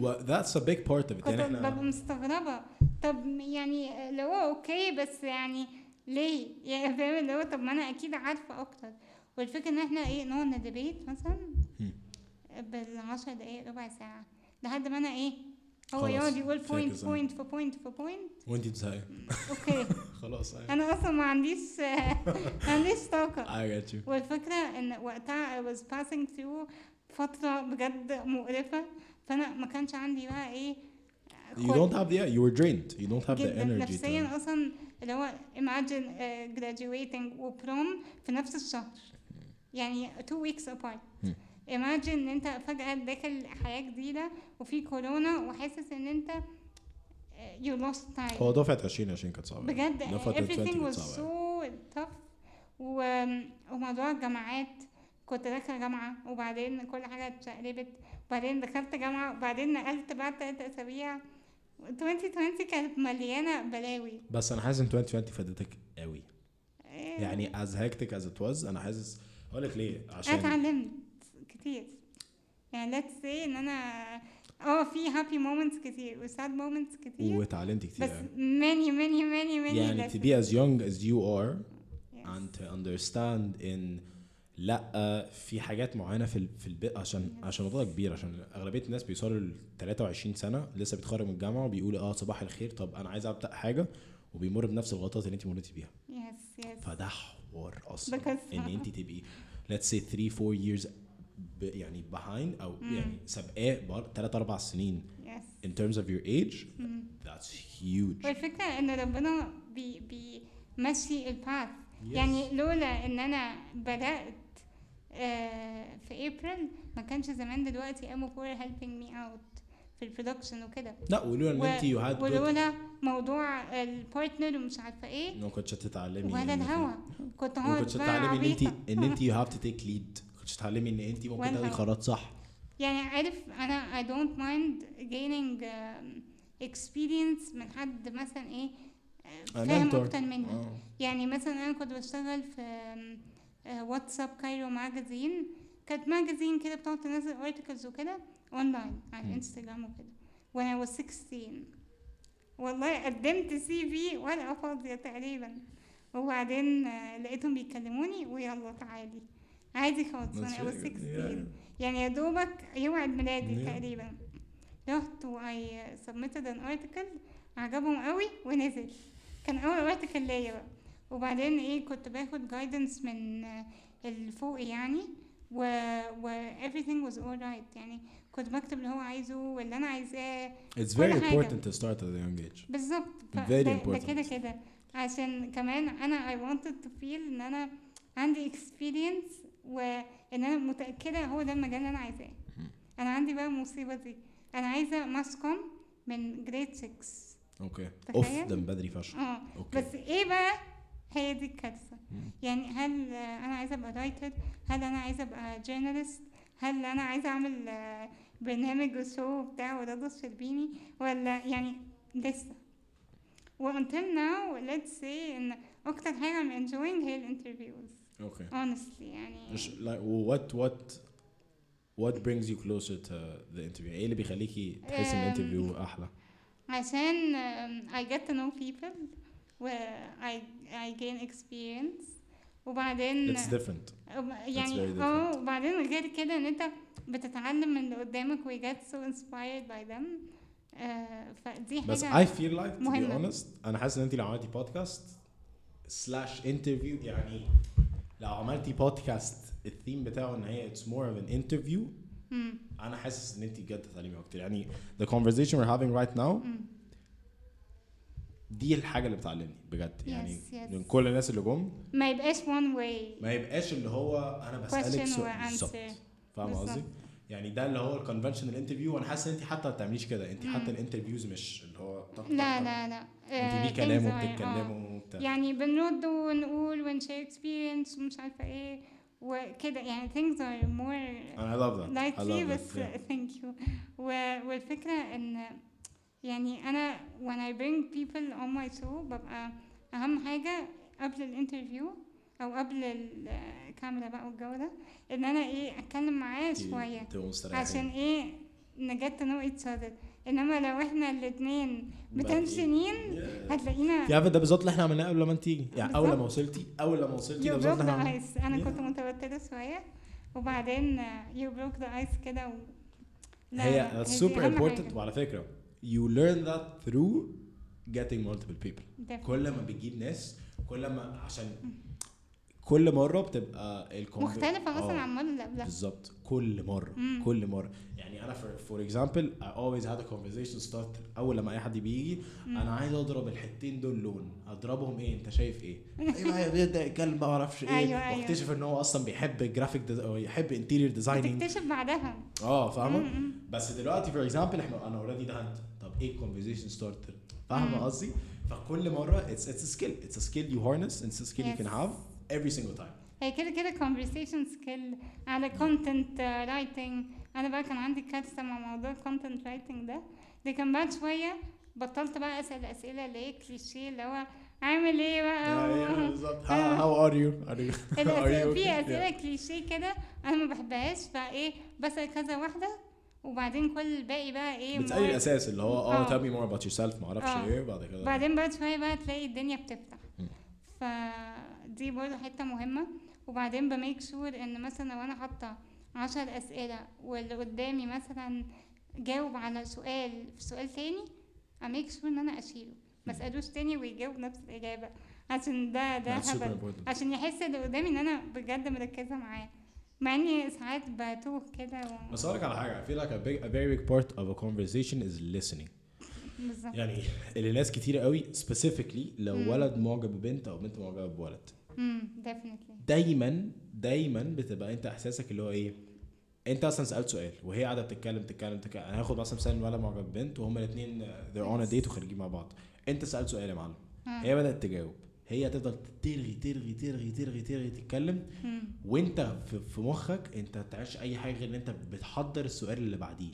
well that's a big part of it. كنت يعني ببقى إحنا مستغربة. طب يعني لو هو okay بس يعني ليه؟ يعني فاهم اللي هو طب ما أنا أكيد عارفة أكتر. والفكرة إن إحنا إيه نقعد ن debate مثلا. بالعشر دقايق ربع ساعة لحد ما أنا إيه هو يقعد يقول point. point في point في point وانت بتزهقي okay. خلاص. أنا أصلا ما عنديش ما عنديش طاقة. I got you. والفكرة إن وقتها I was passing through فترة بجد مقرفة. فأنا ما كانش عندي بقى إيه you don't have the yeah you were drained. You don't have the energy نفسيا أصلا اللي هو imagine uh, graduating و prom في نفس الشهر. يعني two weeks apart. Imagine إن أنت فجأة داخل حياة جديدة وفي كورونا وحاسس إن أنت uh, you lost time. هو دفعة 2020 كانت صعبة. بجد دفعة everything 2020 was so tough. و... وموضوع الجامعات كنت داخلة جامعة وبعدين كل حاجة اتشقلبت. وبعدين دخلت جامعة وبعدين نقلت بعد تلات أسابيع. 2020 كانت مليانة بلاوي. بس أنا حاسس إن 2020 فادتك قوي. إيه، يعني as hectic as it was أنا حاسس أقول لك ليه؟ أنا عشان اتعلمت. كتير. يعني let's say إن أنا آه في happy moments كتير و sad moments كتير. واتعلمت كتير. بس many many many many يعني lessons. to be as young as you are Yes. and to understand in لأ في حاجات معينة في في البيت عشان عشان الموضوع كبير عشان أغلبية الناس بيوصلوا ل 23 سنة لسه بيتخرج من الجامعة وبيقول آه صباح الخير طب أنا عايز أبدأ حاجة وبيمر بنفس الغلطات اللي انت مريتي بيها. Yes yes. فده حوار أصلا إن انت تبقي let's say 3 4 years يعني behind أو يعني سابقاه 3 4 سنين. Yes. In terms of your age that's huge. والفكرة إن ربنا بي بيمشي ال path Yes. يعني لولا إن أنا بدأت آه في ابريل ما كانش زمان دلوقتي كاموفور helping me out في ال production وكده. لا ولولا إن انت had good ولولا موضوع ال partner ومش عارفة إيه. ما كنتش هتتعلمي ولا الهوا. كنت ما هقعد كنتش بقى تتعلمي إن انت. إن انت you have to take lead. ما كنتش تتعلمي إن انت ممكن تاخدي. قرارات صح يعني عارف أنا I don't mind gaining um, experience من حد مثلا إيه آه، فاهم. أكتر منها آه. يعني مثلا أنا كنت بشتغل في What's Up Cairo magazine كانت magazine كده بتقعد تنزل articles وكده اونلاين على مم. الانستجرام وكده وأنا was 16 والله قدمت CV ورقه فاضيه تقريبا وبعدين آه، لقيتهم بيكلموني ويلا تعالي عادي خالص وأنا was really good. 16 يعني يا دوبك يوم عيد ميلادي Yeah. تقريبا رحت و I submitted an article عجبهم قوي ونزل. كان أول article ليا بقى. وبعدين إيه كنت باخد guidance من الفوق يعني و, و everything was alright يعني كنت بكتب اللي هو عايزه واللي أنا عايزاه It's very important to start at a young age. بالظبط. ده. كده كده. عشان كمان أنا I wanted to feel إن أنا عندي experience وإن أنا متأكدة هو ده المجال اللي أنا عايزاه. أنا عندي بقى المصيبة دي. أنا عايزة mass comm من grade 6 Okay. أوف ده من بدري فشخ. آه. Okay. بس إيه بقى؟ هي دي الكارثة. مم. يعني هل أنا عايزة أبقى writer هل أنا عايزة أبقى journalist هل أنا عايزة أعمل برنامج و show بتاع ورضا الشربيني ولا يعني لسه؟ و until now let's say إن أكتر حاجة I'm enjoying هي ال interviews okay honestly يعني like what what what brings you closer to the interview? إيه اللي بيخليكي تحسي إن ال interview أحلى؟ عشان um, I get to know people و I, I gain experience. وبعدين it's different. يعني. آه وبعدين غير كده إن أنت بتتعلم من اللي قدامك you get so inspired by them. آه فدي بس حاجة I feel like to be مهمة. honest أنا حاسس إن انت لو عملتي podcast slash interview يعني لو عملتي podcast ال theme بتاعه إن هي more of an interview مم. أنا حاسس إن انت بجد هتتعلمي أكتر يعني the conversation we're having right now. دي الحاجة اللي بتعلمني بجد يعني Yes, yes. من كل الناس اللي جم ما يبقاش one way ما يبقاش اللي هو أنا بسألك سؤال بالظبط فاهم. قصدي؟ يعني ده اللي هو ال conventional interview وأنا حاسس إن انت حتى ما بتعمليش كده انت. حتى ال interviews مش اللي هو طق لا. لا لا انت في كلام are- آه. وبتتكلموا يعني بنرد ونقول و ن share experience ومش عارفة إيه وكده. يعني things are more أنا I love that. I likely love بس that yeah. thank you. و, والفكرة ان يعني أنا when I bring people on my show ببقى اهم حاجة قبل الانترفيو أو قبل الكاميرا بقى والجو ده ان أنا إيه اتكلم معاه شوية. عشان إيه نجت to know each other. إنما لو إحنا بادئين. متنشنين. هتلاقينا عارفه ده بالظبط اللي إحنا عملناه قبل ما أنت تيجي يعني أول لما. وصلتي أول لما وصلتي ده بالظبط إحنا ice أنا Yeah. كنت متوترة شوية وبعدين you broke the ice كده و... هي important حاجة. وعلى فكرة you learn that through getting multiple people Definitely. كل ما بتجيب ناس كل ما عشان كل مرة بتبقى ال conver مختلفة أصلا عن المرة اللي قبلها بالظبط. كل مرة مم. كل مرة. يعني أنا for example I always had a conversation starter أول لما أي حد بيجي أنا عايز أضرب الحتتين دول لون. أضربهم إيه؟ أنت شايف إيه؟ أيوه بيبدأ يتكلم ما أعرفش إيه. أيوة، أيوة. واكتشف إن هو أصلا بيحب graphic des... أو يحب interior designing بتكتشف بعدها. آه فاهمة؟ مم. بس دلوقتي for example إحنا أنا already دهنت طب إيه ال conversation starter فاهمة مم. قصدي؟ فكل مرة it's it's skill it's skill you harness it's skill you. can have every single time. هي كده كده conversation skill على content writing. أنا بقى كان عندي كارثة مع موضوع content writing ده. ده كان بعد شوية بطلت بقى أسأل أسئلة اللي هي كليشيه اللي هو عامل إيه بقى؟ بالظبط. How are you are you? Are you الأسئلة okay? في. أسئلة كليشيه كده أنا ما بحبهاش فإيه بسأل كذا واحدة وبعدين كل الباقي بقى إيه بتسالي الأساس اللي هو آه آه. tell me more about yourself. ما أعرفش آه. إيه. بعد كده بعدين بعد شوية بقى تلاقي الدنيا بتفتح. مم. فدي برضه حتة مهمة. وبعدين بميك شور إن مثلا لو أنا حاطة عشر أسئلة واللي قدامي مثلا جاوب على سؤال في سؤال تاني اميك شور إن أنا أشيله. ما اسالوش تاني ويجاوب نفس الإجابة. عشان ده ده هبل. عشان يحس اللي قدامي إن أنا بجد مركزة معاه. مع إني ساعات بتوه كده و... بس أقول لك على حاجة. I feel like a big a very big part of a conversation is listening. بالظبط. يعني اللي ناس كتير قوي specifically لو مم. ولد معجب ببنت أو بنت معجبة بولد. دايما دايما بتبقى أنت إحساسك اللي هو إيه؟ أنت أصلا سألت سؤال وهي قاعدة بتتكلم تتكلم تتكلم أنا هاخد مثلا مثال ولد معجب ببنت وهما الاثنين they're on a date وخارجين مع بعض. أنت سألت سؤال يا معلم. هي بدأت تجاوب. هي هتفضل ترغي ترغي ترغي ترغي ترغي تتكلم. وأنت في, مخك أنت ما بتعملش أي حاجة غير إن أنت بتحضر السؤال اللي بعديه.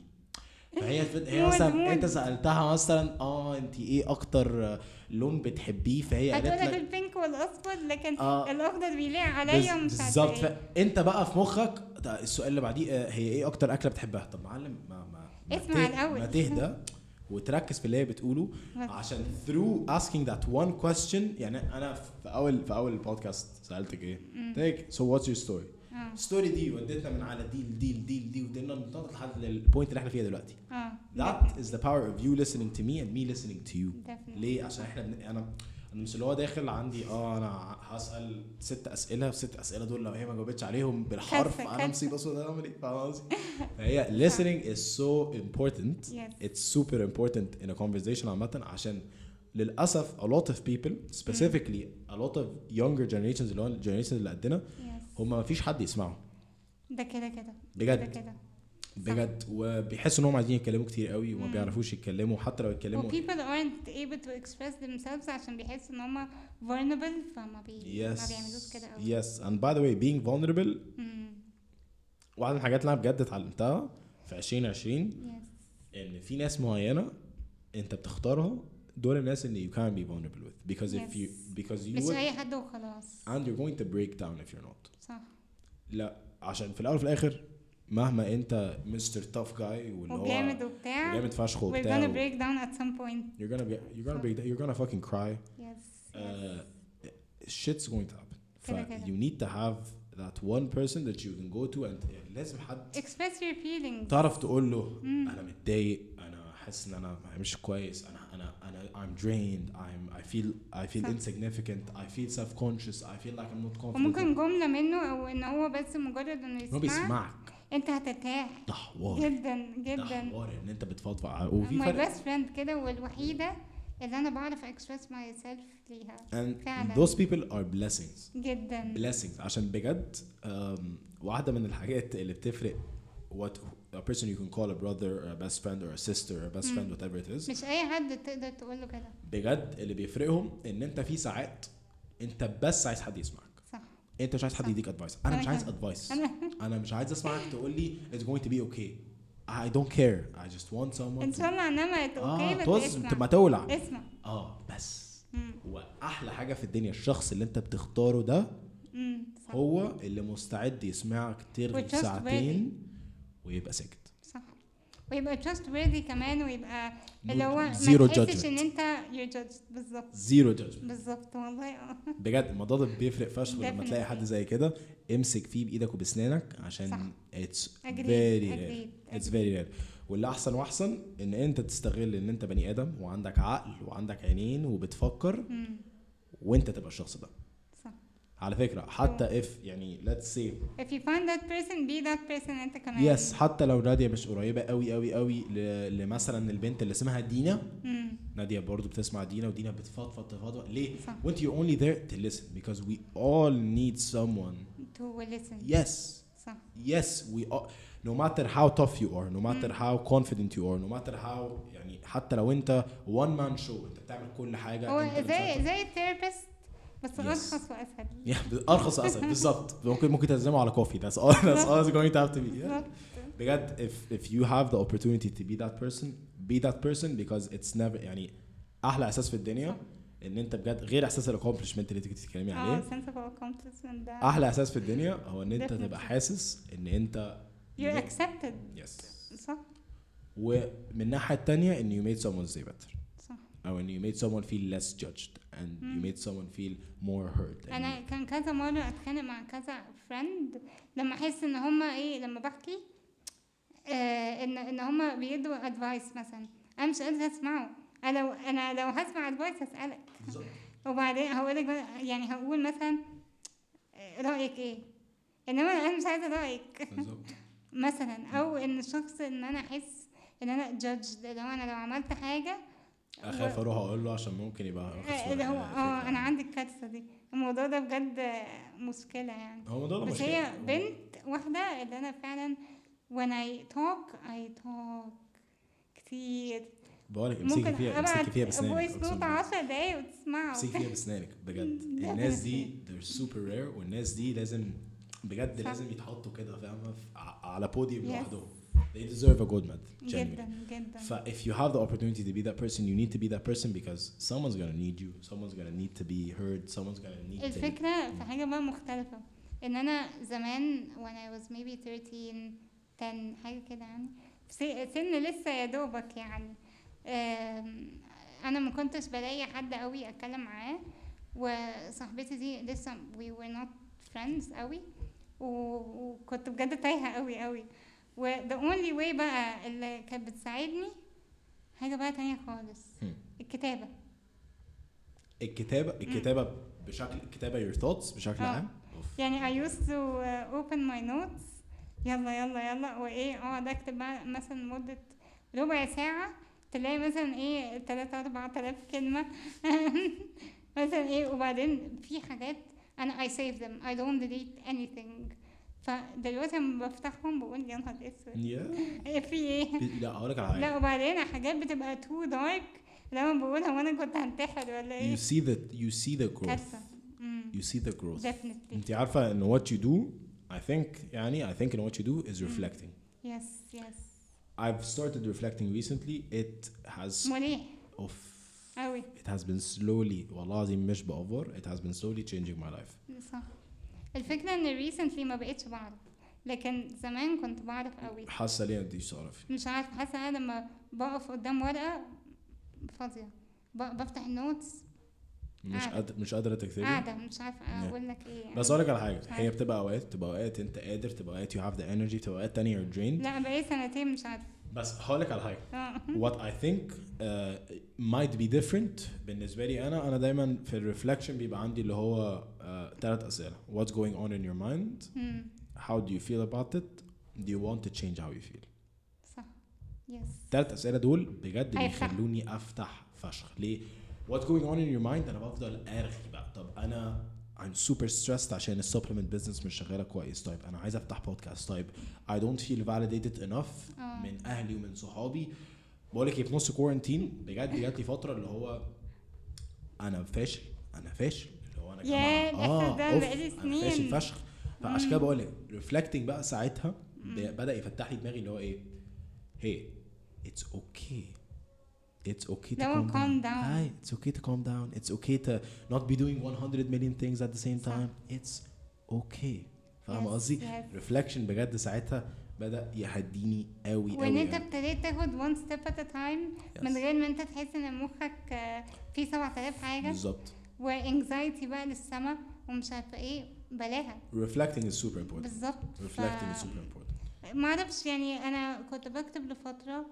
فهي هي مثلا. انت سألتها مثلا آه انت إيه أكتر لون بتحبيه فهي قالت لك لك البينك والاصفر لكن آه. الأخضر بيليق عليا ومش بالظبط إيه فانت بقى في مخك السؤال اللي بعديه آه، هي إيه أكتر أكلة بتحبها طب معلم ما ما ما اسمع الأول. ما تهدى وتركز في اللي هي بتقوله. عشان through asking that one question يعني أنا في اول في أول البودكاست سألتك إيه؟ قلت so what's your story؟ ال story دي وديتنا من على دي لدي لدي لدي ودينا ننطلق لحد ال point اللي إحنا فيها دلوقتي آه that is the power of you listening to me and me listening to you definitely. ليه عشان إحنا بن... أنا أنا مش اللي هو داخل عندي آه أنا هسأل ست أسئلة الست أسئلة دول لو هي ما جاوبتش عليهم بالحرف أنا. مصيبة سوداء اعمل إيه فاهم قصدي؟ فهي listening is so important Yes. it's super important in a conversation عامة عشان للأسف a lot of people specifically a lot of younger generations اللي هو الجنريشن اللي قدنا Yes. هم ما فيش حد يسمعهم. ده كده كده. بجد. كده. كده بجد. وبيحسوا ان هم عايزين يتكلموا كتير قوي وما. بيعرفوش يتكلموا حتى لو يتكلموا people aren't able to express themselves عشان بيحسوا إن هم vulnerable فما بي ما yes. بيعملوش كده قوي. Yes. And by the way being vulnerable مم. واحدة من الحاجات اللي أنا بجد اتعلمتها في 2020 yes. إن في ناس معينة أنت بتختارها دول الناس اللي you can be vulnerable with. Because if you Yes. because you مش أي حد وخلاص. and you're going to break down if you're not. لا عشان في الأول وفي الآخر مهما انت مستر tough guy واللي هو وجامد وبتاع جامد فشخ we're وبتاع gonna break down at some point you're gonna get you're gonna break down you're gonna fucking cry yes uh, shit's going to happen ف you need to have that one person that you can go to and لازم حد express your feelings تعرف تقول له مم. أنا متضايق أنا حاسس ان أنا مش كويس أنا أنا أنا I'm drained. I'm I feel I feel صح. insignificant. I feel self conscious I feel like I'm not confident وممكن جملة منه أو إن هو بس مجرد إنه هو يسمعك بيسمعك. أنت هترتاح. ده حوار جدا ده جدا. حوار إن أنت بتفضفض. ع- وفي my فرق؟ best friend كده والوحيدة اللي أنا بعرف express myself ليها. And فعلا. those people are blessings. جدا. Blessings. عشان بجد واحدة من الحاجات اللي بتفرق what a person you can call a brother or a best friend or a sister or a best friend whatever it is. مش أي حد تقدر تقول له كده. بجد اللي بيفرقهم إن أنت في ساعات أنت بس عايز حد يسمعك. صح. أنت مش عايز حد. يديك advice أنا مش عايز. advice أنا مش عايز أسمعك تقول لي it's going to be okay. I don't care. I just want someone إن شاء الله نمت okay بس اسمع. تبقى تولع. اسمع. آه بس. وأحلى حاجة في الدنيا الشخص اللي أنت بتختاره ده هو اللي مستعد يسمعك ترغي. ساعتين ويبقى ساكت. صح. ويبقى trustworthy كمان ويبقى اللي هو zero judgment. إن أنت judged. بالظبط. zero judgment بالظبط والله. آه بجد الموضوع ده بيفرق فشخ لما تلاقي حد. زي كده. امسك فيه بإيدك وباسنانك عشان rare agreed, it's agreed. very rare. واللي أحسن وأحسن إن أنت تستغل إن أنت بني آدم وعندك عقل وعندك عينين وبتفكر مم. وأنت تبقى الشخص ده. على فكرة حتى if يعني let's see if you find that person be that person انت كمان yes yes, حتى لو ناديا مش قريبة قوي قوي قوي لمثلا البنت اللي اسمها دينا. ناديا برضو بتسمع دينا ودينا بتفضفض تفضفض. ليه؟ وانت you only there to listen because we all need someone to listen yes yes we no matter how tough you are no matter how confident you are no matter how يعني حتى لو انت one man show انت بتعمل كل حاجة انت زي زي ال therapist بس. ارخص وأسهل. أرخص اسهل بالظبط ممكن ممكن تعزمه على coffee that's all that's all it's going to have to be. Yeah. بجد if if you have the opportunity to be that person be that person because it's never يعني أحلى إحساس في الدنيا إن أنت بجد غير إحساس ال accomplishment اللي انت كنت بتتكلمي آه عليه ده. أحلى إحساس في الدنيا هو إن أنت. تبقى حاسس إن أنت you're accepted. Yes. صح. ومن الناحية التانية إن you made someone say better. إن you made someone feel less judged and you مم. made someone feel more heard أنا كان كذا مرة اتخانق مع كذا friend لما أحس إن هما إيه لما بحكي آه إن إن هما بيدوا advice مثلا. أنا مش قادرة أسمعه. أنا لو أنا لو هسمع advice هسألك. وبعدين هقول لك يعني هقول مثلا آه، رأيك إيه؟ إنما أنا مش عايزة رأيك. مثلا. أو إن الشخص إن أنا أحس إن أنا جادج لو أنا لو عملت حاجة أخاف أروح أقول له عشان ممكن يبقى واخد صورة اللي هو. آه أنا عندي الكارثة دي الموضوع ده بجد مشكلة يعني هو الموضوع ده بس مشكلة. هي بنت واحدة اللي أنا فعلا when I talk I talk كتير بقولك امسكي فيها امسكي فيها بسنانك voice note بالله. عشر دقايق وتسمعه امسكي فيها بسنانك بجد الناس دي they're super rare والناس دي لازم بجد صح. لازم يتحطوا كده ع- على podium Yes. لوحدهم they deserve a gold medal genuinely جدا جدا ف if you have the opportunity to be that person you need to be that person because someone's gonna need you someone's gonna need to be heard someone's gonna need to الفكرة في حاجة بقى مختلفة إن أنا زمان when I was maybe 13 10 حاجة كده يعني في س- سن لسه يا دوبك يعني آم، أنا ما كنتش بلاقي حد قوي أتكلم معاه وصاحبتي دي لسه we were not friends قوي و- وكنت بجد تايهة قوي قوي و the only way بقى اللي كانت بتساعدني حاجة بقى تانية خالص. الكتابة. الكتابة الكتابة بشكل الكتابة your thoughts بشكل آه. عام؟ أوف. يعني I used to uh, open my notes. يلا يلا يلا وايه أقعد أكتب بقى مثلا مدة ربع ساعة تلاقي مثلا إيه تلاتة أربعة تلاف كلمة. مثلا إيه وبعدين في حاجات أنا I save them. I don't delete anything. فدلوقتي لما بفتحهم بقول يا نهار أسود. إيه، في إيه؟ لا أقول لك على حاجة. لا وبعدين حاجات بتبقى too dark لما بقولها وأنا كنت هنتحر ولا إيه؟ you see the you see the growth you see the growth انت عارفة إن what you do I think يعني I think إن what you do is reflecting. yes yes. I've started reflecting recently. It has of it has been slowly والله العظيم مش ب over it has been slowly changing my life. صح. الفكرة إن recently ما بقتش بعرف لكن زمان كنت بعرف قوي. حاسة ليه انت تعرفي مش عارفة حاسة أنا لما بقف قدام ورقة فاضية ب- بفتح ال notes مش. قادر مش قادرة تكتبي؟ قاعدة مش عارفة أقول لك إيه بس أقول لك على حاجة مش هي. بتبقى أوقات بتبقى أوقات أنت قادر تبقى أوقات you have the energy بتبقى أوقات تانية you're drained لا بقالي سنتين مش عارفة. بس هقول لك على what I think uh, might be different. بالنسبة لي أنا أنا دايما في ال reflection بيبقى عندي اللي هو uh, ثلاث أسئلة. What's going on in your mind? مم. how do you feel about it? Do you want to change how you feel? صح. yes الثلاث أسئلة دول بجد. بيخلوني أفتح فشخ. ليه؟ What's going on in your mind? أنا بفضل أرغي بقى. طب أنا I'm super stressed عشان ال supplement business مش شغالة كويس. طيب أنا عايز أفتح بودكاست طيب I don't feel validated enough آه. من أهلي ومن صحابي. بقول لك إيه في نص quarantine بجد جات لي فترة اللي هو أنا فاشل أنا فاشل. اللي هو أنا ده أوف، بقالي أنا فاشل سنين. فشخ. فعشان كده بقول لك reflecting بقى ساعتها بدأ يفتح لي دماغي اللي هو إيه هي it's okay It's okay to calm, calm down. down. Hi, it's okay to calm down. It's okay to not be doing 100 million things at the same time. It's okay. فاهم قصدي؟ yes. reflection بجد ساعتها بدا يهديني قوي وان قوي انت قوي. ابتديت تاخد one step at a time من. غير ما انت تحس ان مخك آه، فيه 7000 حاجة بالظبط وانكزايتي بقى للسما ومش عارفه إيه بلاها reflecting is super important بالظبط reflecting is super important ما أعرفش يعني أنا كنت بكتب لفتره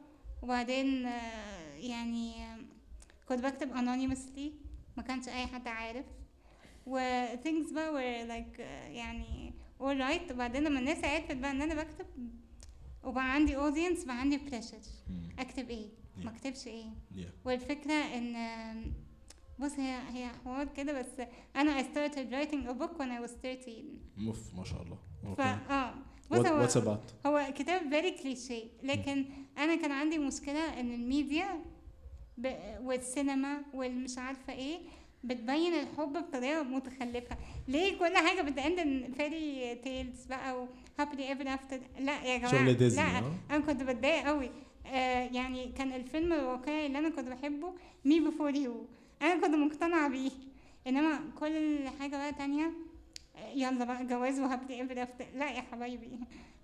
وبعدين آه، يعني آه، كنت بكتب anonymously ما كانش أي حد عارف. و things بقى were like آه، يعني alright. وبعدين لما الناس عرفت بقى إن أنا بكتب وبقى عندي audience بقى عندي pressure. أكتب إيه؟ ما. أكتبش إيه؟ Yeah. والفكرة إن بص هي هي حوار كده بس أنا I started writing a book when I was 13 مف ما شاء الله. فا. آه. بص هو what's about? هو كتاب very cliché لكن أنا كان عندي مشكلة إن الميديا ب... والسينما والمش عارفة إيه بتبين الحب بطريقة متخلفة. ليه كل حاجة بتأند fairy tales بقى و happily ever after لا يا جماعة شغل ديزني لا آه. أنا كنت بتضايق قوي آه يعني كان الفيلم الواقعي اللي أنا كنت بحبه مي بيفور يو أنا كنت مقتنعة بيه. إنما كل حاجة بقى تانية آه، يلا بقى جواز وهابلي ايفر افتر لا يا حبايبي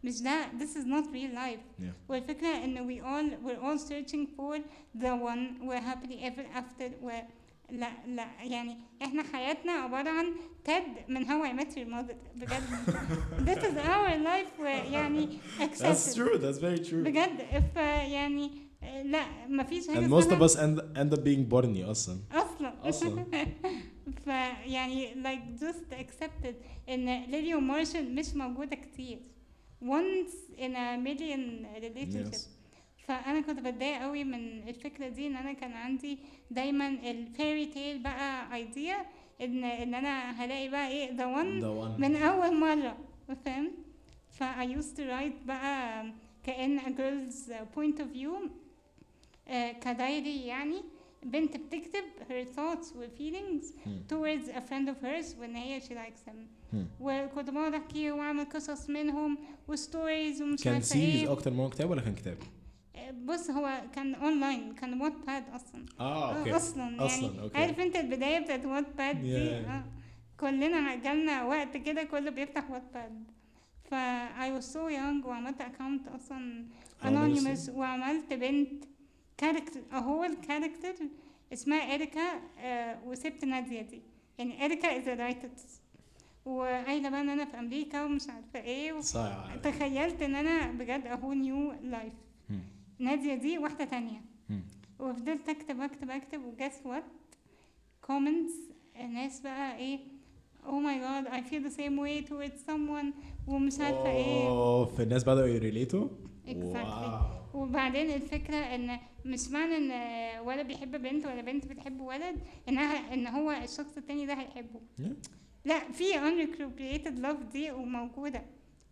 مش ده this is not real life Yeah. والفكرة ان we all we're all searching for the one we're happily ever after و لا لا يعني احنا حياتنا عبارة عن تد من How I Met Your Mother بجد this is our life ويعني That's accepted true. That's very true. بجد ف يعني آه، لا مفيش حاجة And most of اسمها us end end up being Barney أصلا. اصلا أصلا. فيعني like just accepted إن ليلي ومارشال مش موجودة كتير. Once in a million relationship. Yes. فأنا كنت بتضايق قوي من الفكرة دي إن أنا كان عندي دايما الفيري تيل بقى ايديا إن إن أنا هلاقي بقى إيه the one The one. من أول مرة. فاهم؟ ف I used to write بقى كأن a girl's point of view آه، كدايري يعني. بنت بتكتب her thoughts و feelings towards a friend of hers وإن هي she likes him Hmm. وكنت بقعد أحكي وأعمل قصص منهم و stories ومش كان series أكتر من كتاب ولا كان كتاب؟ بص هو كان اونلاين كان Wattpad أصلا آه أوكي أصلا أصلاً، يعني أوكي. عارف أنت البداية بتاعت Wattpad دي Yeah. آه. كلنا جالنا وقت كده كله بيفتح Wattpad ف I was so young وعملت account أصلا anonymous وعملت بنت character اهو ال character اسمها اريكا آه وسبت نادية دي. يعني اريكا as writers وقايلة بقى إن أنا في أمريكا ومش عارفة إيه و... صايع تخيلت إن أنا بجد اهو new life. نادية دي واحدة تانية. وفضلت أكتب أكتب أكتب و guess what كومنتس الناس بقى إيه oh my god I feel the same way towards someone ومش عارفة إيه. اوه في الناس بدأوا يريليتوا؟ Exactly. وبعدين الفكرة إن مش معنى إن ولا بيحب بنت ولا بنت بتحب ولد إنها إن هو الشخص التاني ده هيحبه. لا في unrecuperated love دي وموجودة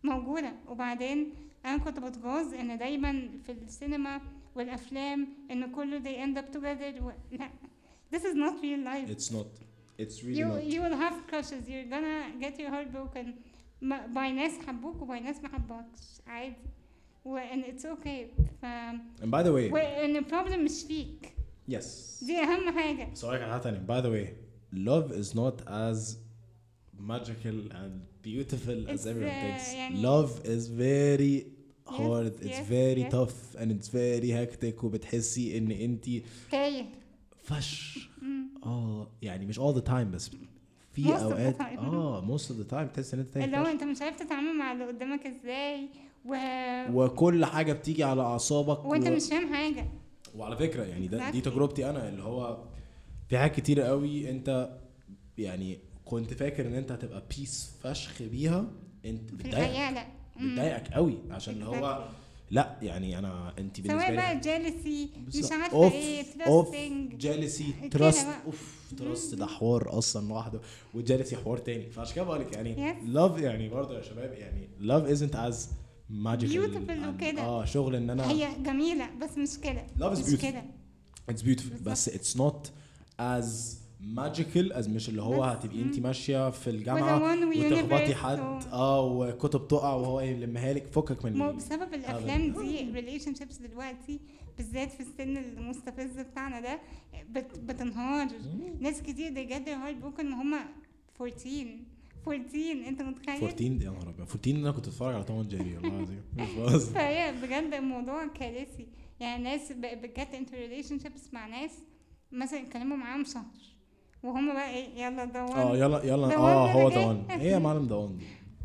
موجودة. وبعدين أنا كنت بتغاظ إن دايما في السينما والأفلام إن كله they end up together و... لا. This is not real life. It's not. It's really you not. you will have crushes. You're gonna get your heart broken. By ناس حبوك وباي ناس ما حبوكش عادي. و and it's okay ف And by the way, وان البروبلم مش فيك yes. دي اهم حاجة بس أقول لك على حاجة تانية. By the way, love is not as magical and beautiful as It's, everyone uh, thinks. يعني- Love is very hard. yes, it's very yes. tough and it's very hectic وبتحسي ان انت تايه فش مم. اه يعني مش all the time بس في Most of the اوقات time. اه most of the time تحس ان انت تايه اللي هو فشخ. انت مش عارف تتعامل مع اللي قدامك ازاي و... وكل حاجة بتيجي على أعصابك وانت و... مش فاهم حاجة وعلى فكرة يعني ده دي. تجربتي أنا اللي هو في حاجات كتيره قوي أنت يعني كنت فاكر إن أنت هتبقى بيس فشخ بيها أنت بتضايقك لا. بتضايقك قوي عشان اللي هو. لا يعني أنا أنت بالنسبة سواء لي بقى جالسي مش. عارفة إيه تراستنج جالسي تراست. أوف تراست ده حوار أصلا لوحده وجالسي حوار تاني فعشان كده بقول لك يعني. لاف يعني برضه يا شباب يعني لاف ازنت از ماجيكال Beautiful وكده. آه شغل إن أنا هي جميلة بس مش كده مش beautiful. كده اتس بيوتيفول بس اتس نوت از ماجيكال از مش اللي هو. هتبقي انت. ماشية في الجامعة وتخبطي حد آه وكتب تقع وهو يلمها لك فكك من ما هو بسبب الأفلام دي relationships دلوقتي بالذات في السن المستفز بتاعنا ده بت بتنهار ناس كتير they get their heart broken هم 14 14 أنت متخيل؟ 14 يا نهار أبيض. 14 أنا كنت أتفرج على توم جيري والله العظيم. مش بهزر. فهي بجد الموضوع كارثي. يعني ناس بجد انت relationships مع ناس مثلا يتكلموا معاهم شهر وهم بقى إيه يلا ده آه يلا يلا. آه هو I ذا get. وان إيه يا معلم ذا وان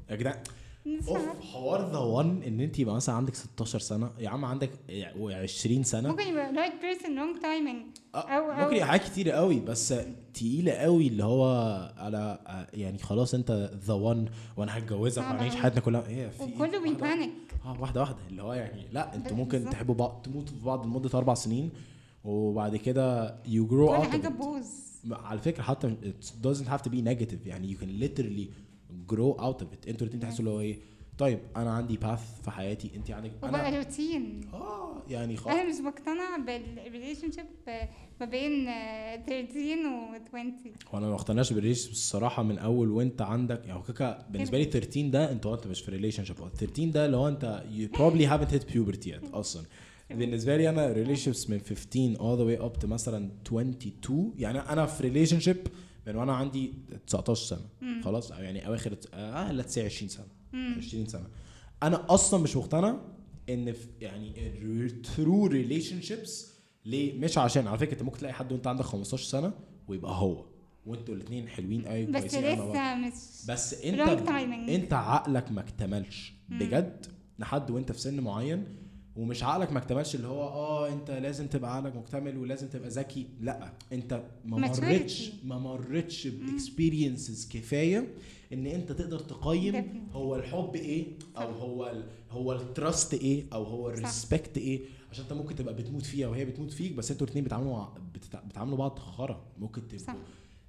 يا جدعان اوف. حوار ذا وان ان انت يبقى مثلا عندك 16 سنة يا عم عندك 20 سنة ممكن يبقى right person wrong timing آه، أو- ممكن يبقى حاجات كتير قوي بس تقيلة قوي اللي هو على آه، يعني خلاص انت ذا وان وأنا هتجوزك صعب وهنعيش. حياتنا كلها إيه في إيه؟ وكله بيبانك آه واحدة واحدة اللي هو يعني لا أنتوا ممكن. تحبوا بعض تموتوا في بعض لمدة أربع سنين وبعد كده of حاجة it. بوظ على فكرة حتى it doesn't have to be negative يعني you can literally grow out of it. أنتوا الاتنين تحسوا اللي هو إيه؟ طيب أنا عندي path في حياتي. انت عندك أنا روتين آه يعني خلاص. أنا مش بقتنع بال relationship ما بين آه، 13 و 20 هو أنا ما اقتنعش بال relation الصراحة من أول وأنت عندك. يعني كده بالنسبة لي 13 ده أنت انت مش في relationship 13 ده هو أنت you probably haven't hit puberty yet أصلا. بالنسبة لي أنا relationships من 15 all the way up to مثلا 22 يعني أنا في relationship من وأنا عندي 19 سنة خلاص؟ أو يعني أواخر آه let's say 20 سنة. 20 سنة. أنا أصلا مش مقتنع إن في يعني true relationships ليه؟ مش عشان على فكرة أنت ممكن تلاقي حد وأنت عندك 15 سنة ويبقى هو. وأنتوا الاثنين حلوين قوي بس مع بعض. لسه مش بس أنت. أنت عقلك ما اكتملش. بجد لحد وأنت في سن معين ومش عقلك ما اكتملش اللي هو آه أنت لازم تبقى عقلك مكتمل ولازم تبقى ذكي لا أنت ما. مرتش ما مرتش ب experiences كفاية إن أنت تقدر تقيم. هو الحب إيه أو هو ال هو ال trust إيه أو هو ال respect إيه عشان أنت ممكن تبقى بتموت فيها وهي بتموت فيك بس أنتوا الاثنين بتعاملوا بتتع- بتعاملوا بعض خرا ممكن صح. تبقوا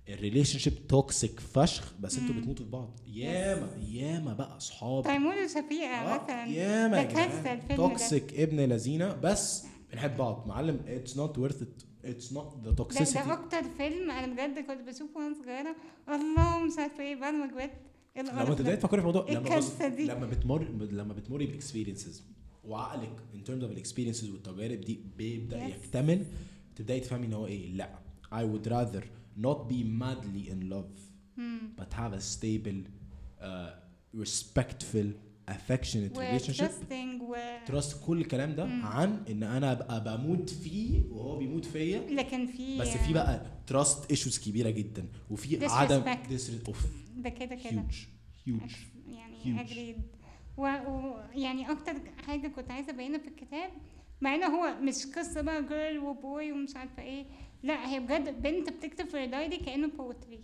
ال relationship toxic فشخ بس أنتوا بتموتوا في بعض. ياما ياما بقى أصحاب. تيمور وشفيقة آه، مثلا. ياما يا toxic ابن لذينة بس بنحب بعض. معلم it's not worth it it's not the ده, ده toxicity أكتر فيلم أنا بجد كنت بشوفه وأنا صغيرة. الله مش عارفة إيه بعد ما كبرت. لما ده. تفكري في الموضوع إيه لما؟ لما بتمر لما بتمري ب experiences وعقلك in terms of ال experiences والتجارب دي بيبدأ Yes. يكتمل تبدأي تفهمي إن هو إيه. لا I would rather not be madly in love مم. but have a stable uh, respectful affectionate relationship. و trust كل الكلام ده عن إن أنا أبقى بموت فيه وهو بيموت فيا. لكن في بس في بقى trust issues كبيرة جدا. وفي عدم Disrespect. اوف ده كده كده. هيوج يعني Huge. agreed ويعني أكتر حاجة كنت عايزة أبينها في الكتاب مع ان هو مش قصة بقى girl و boy ومش عارفة إيه لا هي بجد بنت بتكتب في diary كأنه poetry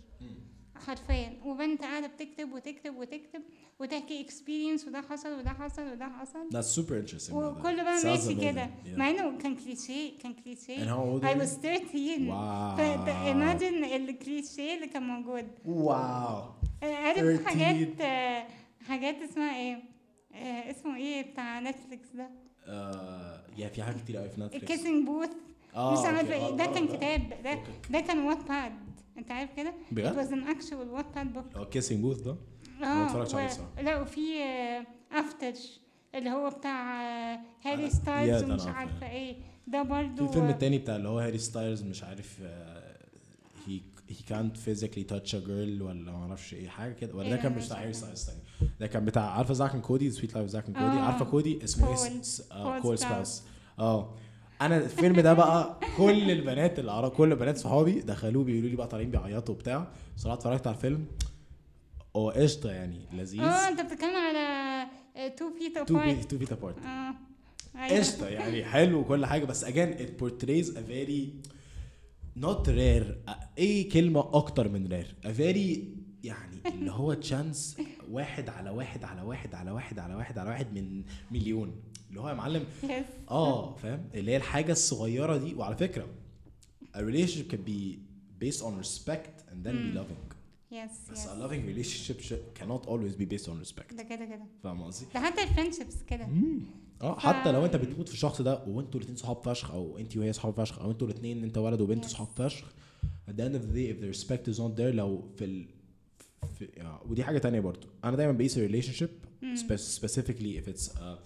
حرفيا. وبنت قاعدة بتكتب وتكتب وتكتب وتحكي experience وده حصل وده حصل وده حصل. That's super interesting. وكله بقى ماشي. كده. مع إنه كان كليشيه كان كليشيه I are was you? 13 Wow. ف imagine الكليشيه اللي كان موجود. wow عارف 13. حاجات آه، حاجات اسمها إيه؟ آه، اسمه إيه بتاع نتفليكس ده؟ آه يا في حاجات كتير قوي في نتفليكس ال Kissing Booth آه مش okay. عارفة آه، إيه ده آه، كان آه. كتاب ده. ده كان Wattpad أنت عارف كده it بجد؟ was an actual Wattpad book هو Kissing Booth ده ما اتفرجتش عليه. لا وفي After اللي هو بتاع آه، هاري ستايلز ومش عارفه. إيه ده برضو في الفيلم التاني بتاع اللي هو هاري ستايلز مش عارف هي هي كانت physically touch a girl ولا ما أعرفش إيه حاجة كده ولا ده إيه، كان مش بتاع هاري. ستايلز تاني ده كان بتاع عارفة زاك كودي Suite Life Zack Cody آه. عارفة كودي اسمه إيه كول. آه،. سبراوس آه أنا الفيلم ده بقى كل البنات اللي اعرف كل البنات صحابي دخلوه بيقولوا لي بقى طالعين بيعيطوا وبتاع. صراحة اتفرجت على الفيلم. هو قشطة يعني لذيذ. آه أنت بتتكلم على Two Feet two Apart Two Feet Apart. قشطة يعني حلو وكل حاجة. بس again it portrays a very not rare إيه كلمة أكتر من rare. A very يعني اللي هو chance واحد على واحد على واحد على واحد على واحد على واحد من مليون. اللي هو يا معلم. آه فاهم؟ اللي هي الحاجة الصغيرة دي. وعلى فكرة a relationship can be based on respect and then be loving. Yes, بس yes. a loving relationship cannot always be based on respect. ده كده كده. فاهم قصدي؟ ده حتى ال friendships كده. آه حتى لو انت بتموت في الشخص ده وانتوا الاثنين صحاب فشخ أو انت وهي صحاب فشخ أو أنتوا الاثنين انت ولد وبنت Yes. صحاب فشخ at the end of the day if the respect is not there لو في ال في آه، ودي حاجة تانية برضو. أنا دايما بقيس relationship spe- specifically if it's a,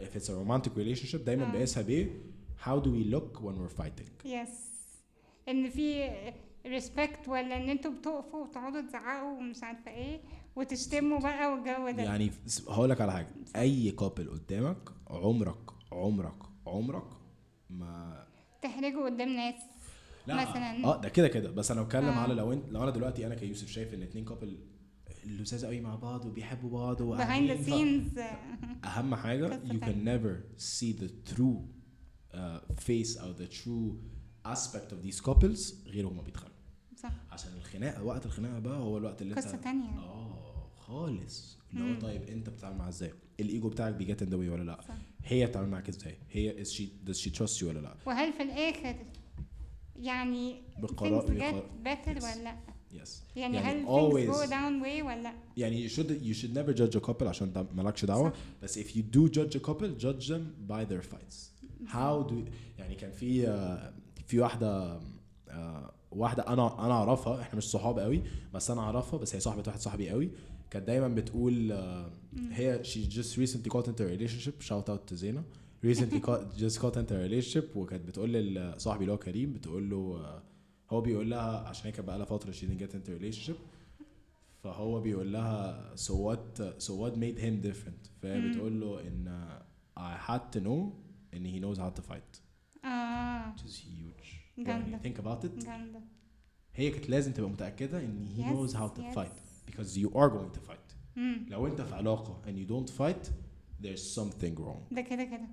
if it's a romantic relationship دايما آه. بقيسها بايه how do we look when we're fighting. yes إن في respect ولا إن أنتوا بتقفوا وتقعدوا تزعقوا ومش عارفة إيه وتشتموا بقى والجو ده. يعني هقول لك على حاجة. أي couple قدامك عمرك عمرك عمرك ما تحرجوا قدام ناس مثلا. آه ده كده كده. بس أنا بتكلم آه. على لو انت لو أنا دلوقتي أنا كيوسف شايف إن اتنين كابل لذاذ قوي مع بعض وبيحبوا بعض behind the scenes. أهم حاجة you can never see the true uh, face أو the true aspect of these couples غير هما بيتخانقوا. صح. عشان الخناقة وقت الخناقة بقى هو الوقت اللي قصة تانية. آه خالص. اللي. هو طيب انت بتتعامل معاها إزاي؟ الإيجو بتاعك بيجت ان ولا لأ؟ صح. هي بتتعامل معاك إزاي؟ هي is she does she trust you ولا لأ؟ وهل في الآخر يعني بقرار- بقرار- better Yes. ولا لأ؟ Yes يعني, يعني هل always- go down way ولا لا يعني you should you should never judge a couple عشان انت مالكش دعوه. بس if you do judge a couple judge them by their fights how do يعني كان في آه، في واحدة آه، واحدة أنا أنا اعرفها إحنا مش صحاب قوي بس أنا اعرفها بس هي صاحبه واحد صاحبي قوي كانت دايما بتقول آه، هي she just recently got into a relationship shout out to زينه recently got, just got into a relationship وكانت بتقول لصاحبي اللي هو كريم بتقول له آه، هو بيقول لها عشان هي كانت بقى لها فتره she didn't get into a relationship فهو بيقول لها so what so what made him different فهي. بتقول له ان I had to know ان he knows how to fight آه which is huge جامدة. يعني think about it جامدة هي كانت لازم تبقى متأكدة ان he Yes, knows how to yes. fight because you are going to fight مم. لو انت في علاقة and you don't fight there's something wrong ده كده كده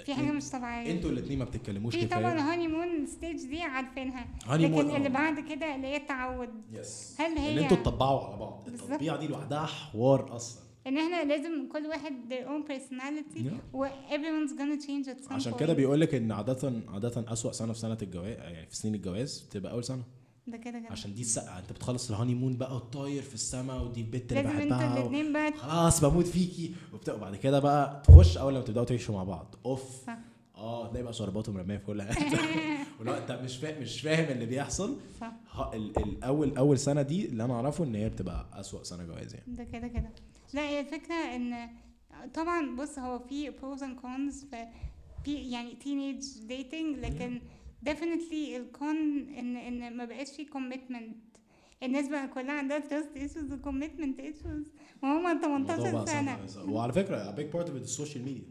في حاجة مش طبيعية أنتوا الاتنين ما بتتكلموش في طبعا honeymoon stage دي عارفينها honeymoon، لكن آه. اللي بعد كده اللي هي التعود yes هل ان هي أنتوا تطبعوا على بعض بالظبط. التطبيعة دي لوحدها حوار أصلا إن إحنا لازم كل واحد their own personality Yeah. و everyone's gonna change at some عشان. كده بيقول لك إن عادة عادة أسوأ سنة في سنة الجواز يعني في سنين الجواز بتبقى أول سنة ده كده كده. عشان دي السقة انت بتخلص ال honeymoon بقى وطاير في السماء ودي البت اللي لازم أنتوا بحبها و... الاتنين بقى خلاص بموت فيكي. وبتاع وبعد كده بقى تخش اول لما تبدأوا تعيشوا مع بعض. اوف. صح. آه تلاقي بقى شراباتهم مرميه في كل حتة. ولو انت مش فاهم مش فاهم اللي بيحصل. صح. الأول اول سنة دي اللي أنا اعرفه ان هي بتبقى أسوأ سنة جواز يعني. ده كده كده. لا هي الفكرة ان طبعا بص هو في and cons ف في يعني teenage dating لكن definitely ال con ان ان ما بقاش في commitment. الناس بقى كلها عندها trust issues و commitment issues وهم الموضوع 18 بقى سنة صعب وعلى فكره a big part of it is السوشيال ميديا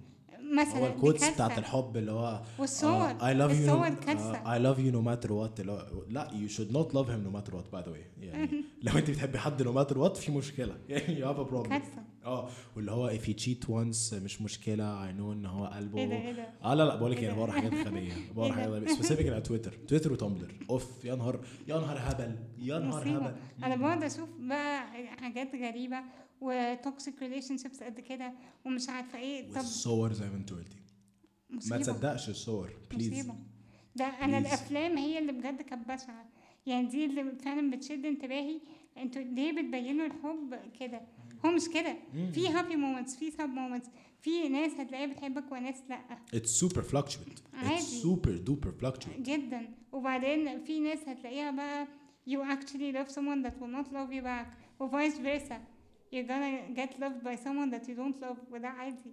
مثلا هو كارثة. بتاعت الحب اللي هو والصور I love you الصور no, كارثة uh, I love you no matter what. اللي هو لا you should not love him no matter what by the way. يعني لو انت بتحبي حد no matter what في مشكلة. يعني have a problem. كارثة آه واللي هو if he cheat once مش مشكلة. I know إن هو قلبه. إيه ده إيه ده؟ آه لا لا بقول لك إيه أنا؟ بقرا حاجات غبية. بقرا إيه حاجات؟ غبية. specific على تويتر تويتر وتمبلر أوف يا نهار يا نهار هبل. يا نهار. هبل. أنا بقعد أشوف بقى حاجات غريبة. و toxic relationships قد كده ومش عارفة إيه. طب والصور زي ما انت قلتي. ما تصدقش الصور please مصيبة. ده أنا Please. الأفلام هي اللي بجد كانت بشعة يعني دي اللي فعلا بتشد انتباهي. أنتوا ليه بتبينوا الحب كده؟ هو مش كده. في happy moments في sad moments في ناس هتلاقيها بتحبك وناس لأ. It's super fluctuate. It's عادي. super duper fluctuate. جدا. وبعدين في ناس هتلاقيها بقى you actually love someone that will not love you back. و vice versa. You're gonna get loved by someone that you don't love وده عادي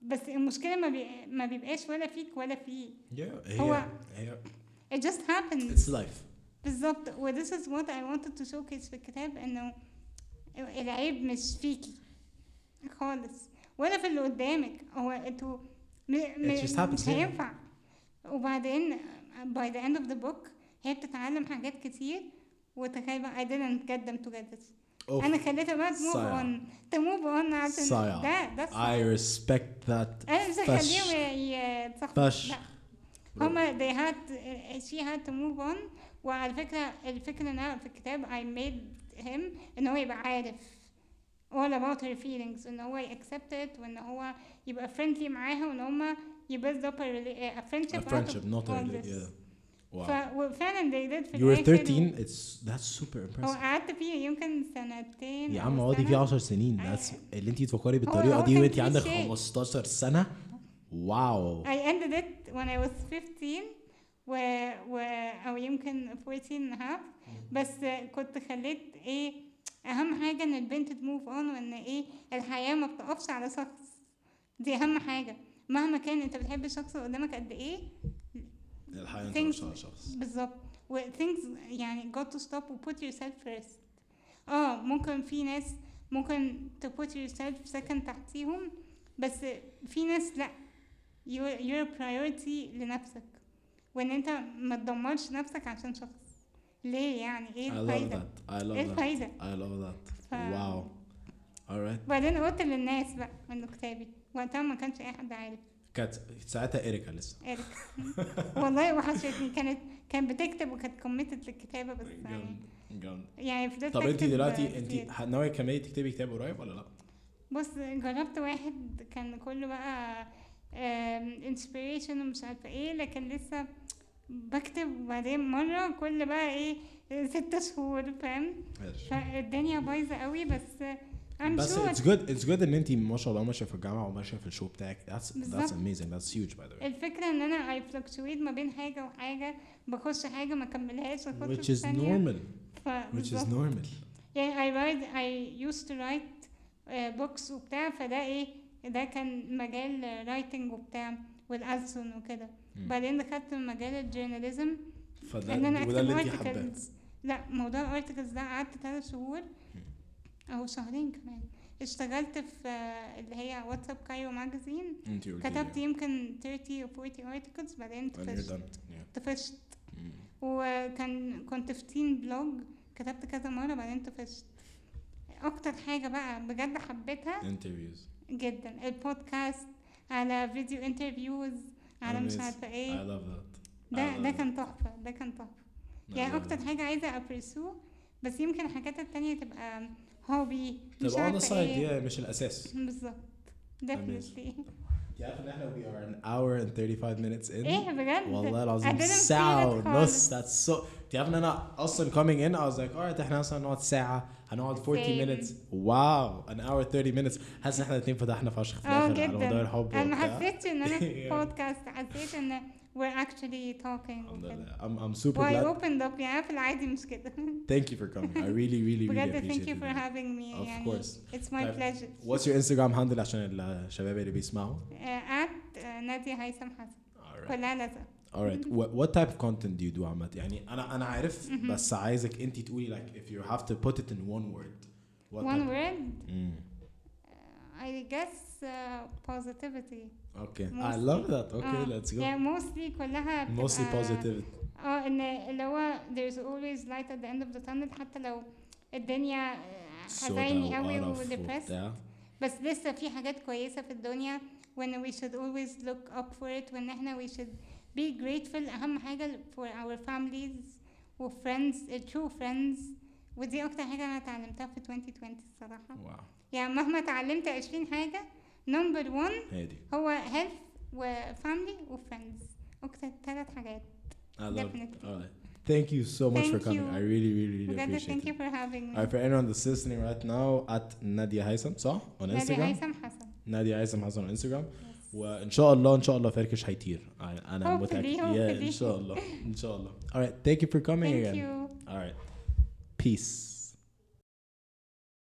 بس المشكلة ما, بي... ما بيبقاش ولا فيك ولا فيه yeah هو- هي it just happens it's life بالظبط و this is what I wanted to showcase في الكتاب انه العيب مش فيكي خالص ولا في اللي قدامك هو أنتوا م... م... It just happens, مش yeah. هينفع وبعدين by the end of the book هي بتتعلم حاجات كتير وتخيل بقى I didn't get them together أوف. أنا خليتها بقى ت move. on ت move on عشان صايع. ده ده I صايع. respect that أنا مش. هخليهم فش. هما they had she had to move on وعلى فكرة الفكرة إن أنا في الكتاب I made him إن هو يبقى عارف all about her feelings إن هو accept it وإن هو يبقى friendly معاها وإن هما يبقى up a, a friendship a friendship not a yeah wow. ف وفعلا they did في you were الآخر 13 it's that's super هو impressive. قعدت فيه يمكن سنتين يا عم اقعدي. فيه 10 سنين. that's اللي انت تفكري هو بالطريقة دي وانت عندك cliché. 15 سنة؟ واو. I ended it when I was 15 و, و أو يمكن 14 and a half. بس كنت خليت إيه أهم حاجة إن البنت تموف أون وإن إيه الحياة ما بتقفش على شخص. دي أهم حاجة. مهما كان أنت بتحب الشخص اللي قدامك قد إيه الحياة أنت شخص بالظبط. و things يعني got to stop و put yourself first. آه ممكن في ناس ممكن to put yourself second تحتيهم بس في ناس لأ. You're, you're a priority لنفسك. وإن أنت ما تدمرش نفسك عشان شخص. ليه يعني؟ إيه I love الفايدة؟ that. I إيه الفايدة؟ I love that. ف- wow. Alright وبعدين قلت للناس بقى انه كتابي وقتها ما كانش أي حد عارف. كانت ساعتها اريكا لسه. إيريك والله وحشتني كانت كانت بتكتب وكانت committed للكتابة بس يعني جامد. جامد. يعني فضلت طب انت دلوقتي انت. ناوية تكملي تكتبي كتاب قريب ولا لأ؟ بص جربت واحد كان كله بقى inspiration ومش عارفة إيه لكن لسه بكتب. وبعدين مرة كل بقى إيه ست شهور فاهم؟ فالدنيا بايظة قوي بس I'm بس sure. it's good it's good ان انت ما شاء الله ماشيه في الجامعة وماشيه في ال show بتاعك. That's that's بالظبط. amazing. That's huge by the way. الفكرة إن أنا I fluctuate ما بين حاجة وحاجة بخش حاجة ما كملهاش واخش which is normal. which is normal. يعني I write I used to write uh, books وبتاع فده إيه ده كان مجال writing وبتاع والألسن وكده. بعدين دخلت مجال ال journalism فده إن أنا أكتب articles. لا موضوع ال articles ده قعدت ثلاث شهور أو شهرين كمان. اشتغلت في اللي هي What's Up Cairo Magazine كتبت يمكن 30 أو 40 articles بعدين طفشت. طفشت. وكان كنت في teen blog كتبت كذا مرة بعدين طفشت. أكتر حاجة بقى بجد حبيتها interviews. جدا. البودكاست على video interviews على مش. عارفة I إيه love that. I ده ده. كان تحفة ده كان تحفة. I يعني أكتر. حاجة عايزة أ pursue بس يمكن الحاجات التانية تبقى هوبي مش تبقى on the عارفة side إيه. مش الأساس. بالظبط. definitely. انت عارف ان إحنا we are an hour and 35 minutes in. إيه بجد؟ والله العظيم ساعة ونص. that's so انت إن أنا أصلا coming in I was like alright إحنا أصلا هنقعد ساعة هنقعد 40 Same. minutes. واو an hour 30 minutes. حاسس إن إحنا الاثنين فتحنا فشخ في الآخر على موضوع الحب أنا ما. حسيتش إن أنا. بودكاست حسيت إن we're actually talking الحمد وكده لله I'm, I'm super و I glad opened up يعني أنا في العادي مش كده thank you for coming I really really really بجد appreciate thank you it for having me Of يعني course. it's my طيب. pleasure what's your Instagram handle عشان الشباب اللي بيسمعوا uh, at uh, نادية هيثم حسن alright كلها لازم alright what, what type of content do you do عامة يعني انا انا عارف بس عايزك انت تقولي like if you have to put it in one word what one type- word Mm. uh, I guess uh, positivity Okay, I Mostly. love that. Okay, آه، let's go. يعني mostly كلها بتبقى Mostly positive. اه ان اللي هو there's always light at the end of the tunnel حتى لو الدنيا آه، حزيني قوي وقرف وديبرست وبتاع. بس لسه في حاجات كويسة في الدنيا وان we should always look up for it وان احنا we should be grateful اهم حاجة for our families و friends true friends ودي اكتر حاجة انا اتعلمتها في 2020 الصراحة واو يعني مهما اتعلمت 20 حاجة number one هادي. هو health و family و friends اكتر ثلاث حاجات I love it. Definitely. All right. Thank you so much for Thank coming. you. I really, really, really بجد appreciate thank it. you for having me Alright, for anyone that's listening right now at Nadia Haitham, صح؟ On نادي Instagram. هيثم حسن Nadia Haitham has on Instagram. وان شاء الله ان شاء الله فركش هيطير. I- انا Hopefully, متأكد. Yeah, hopefully. ان شاء الله. ان شاء الله. Alright, thank you for coming thank again. you Alright. Peace.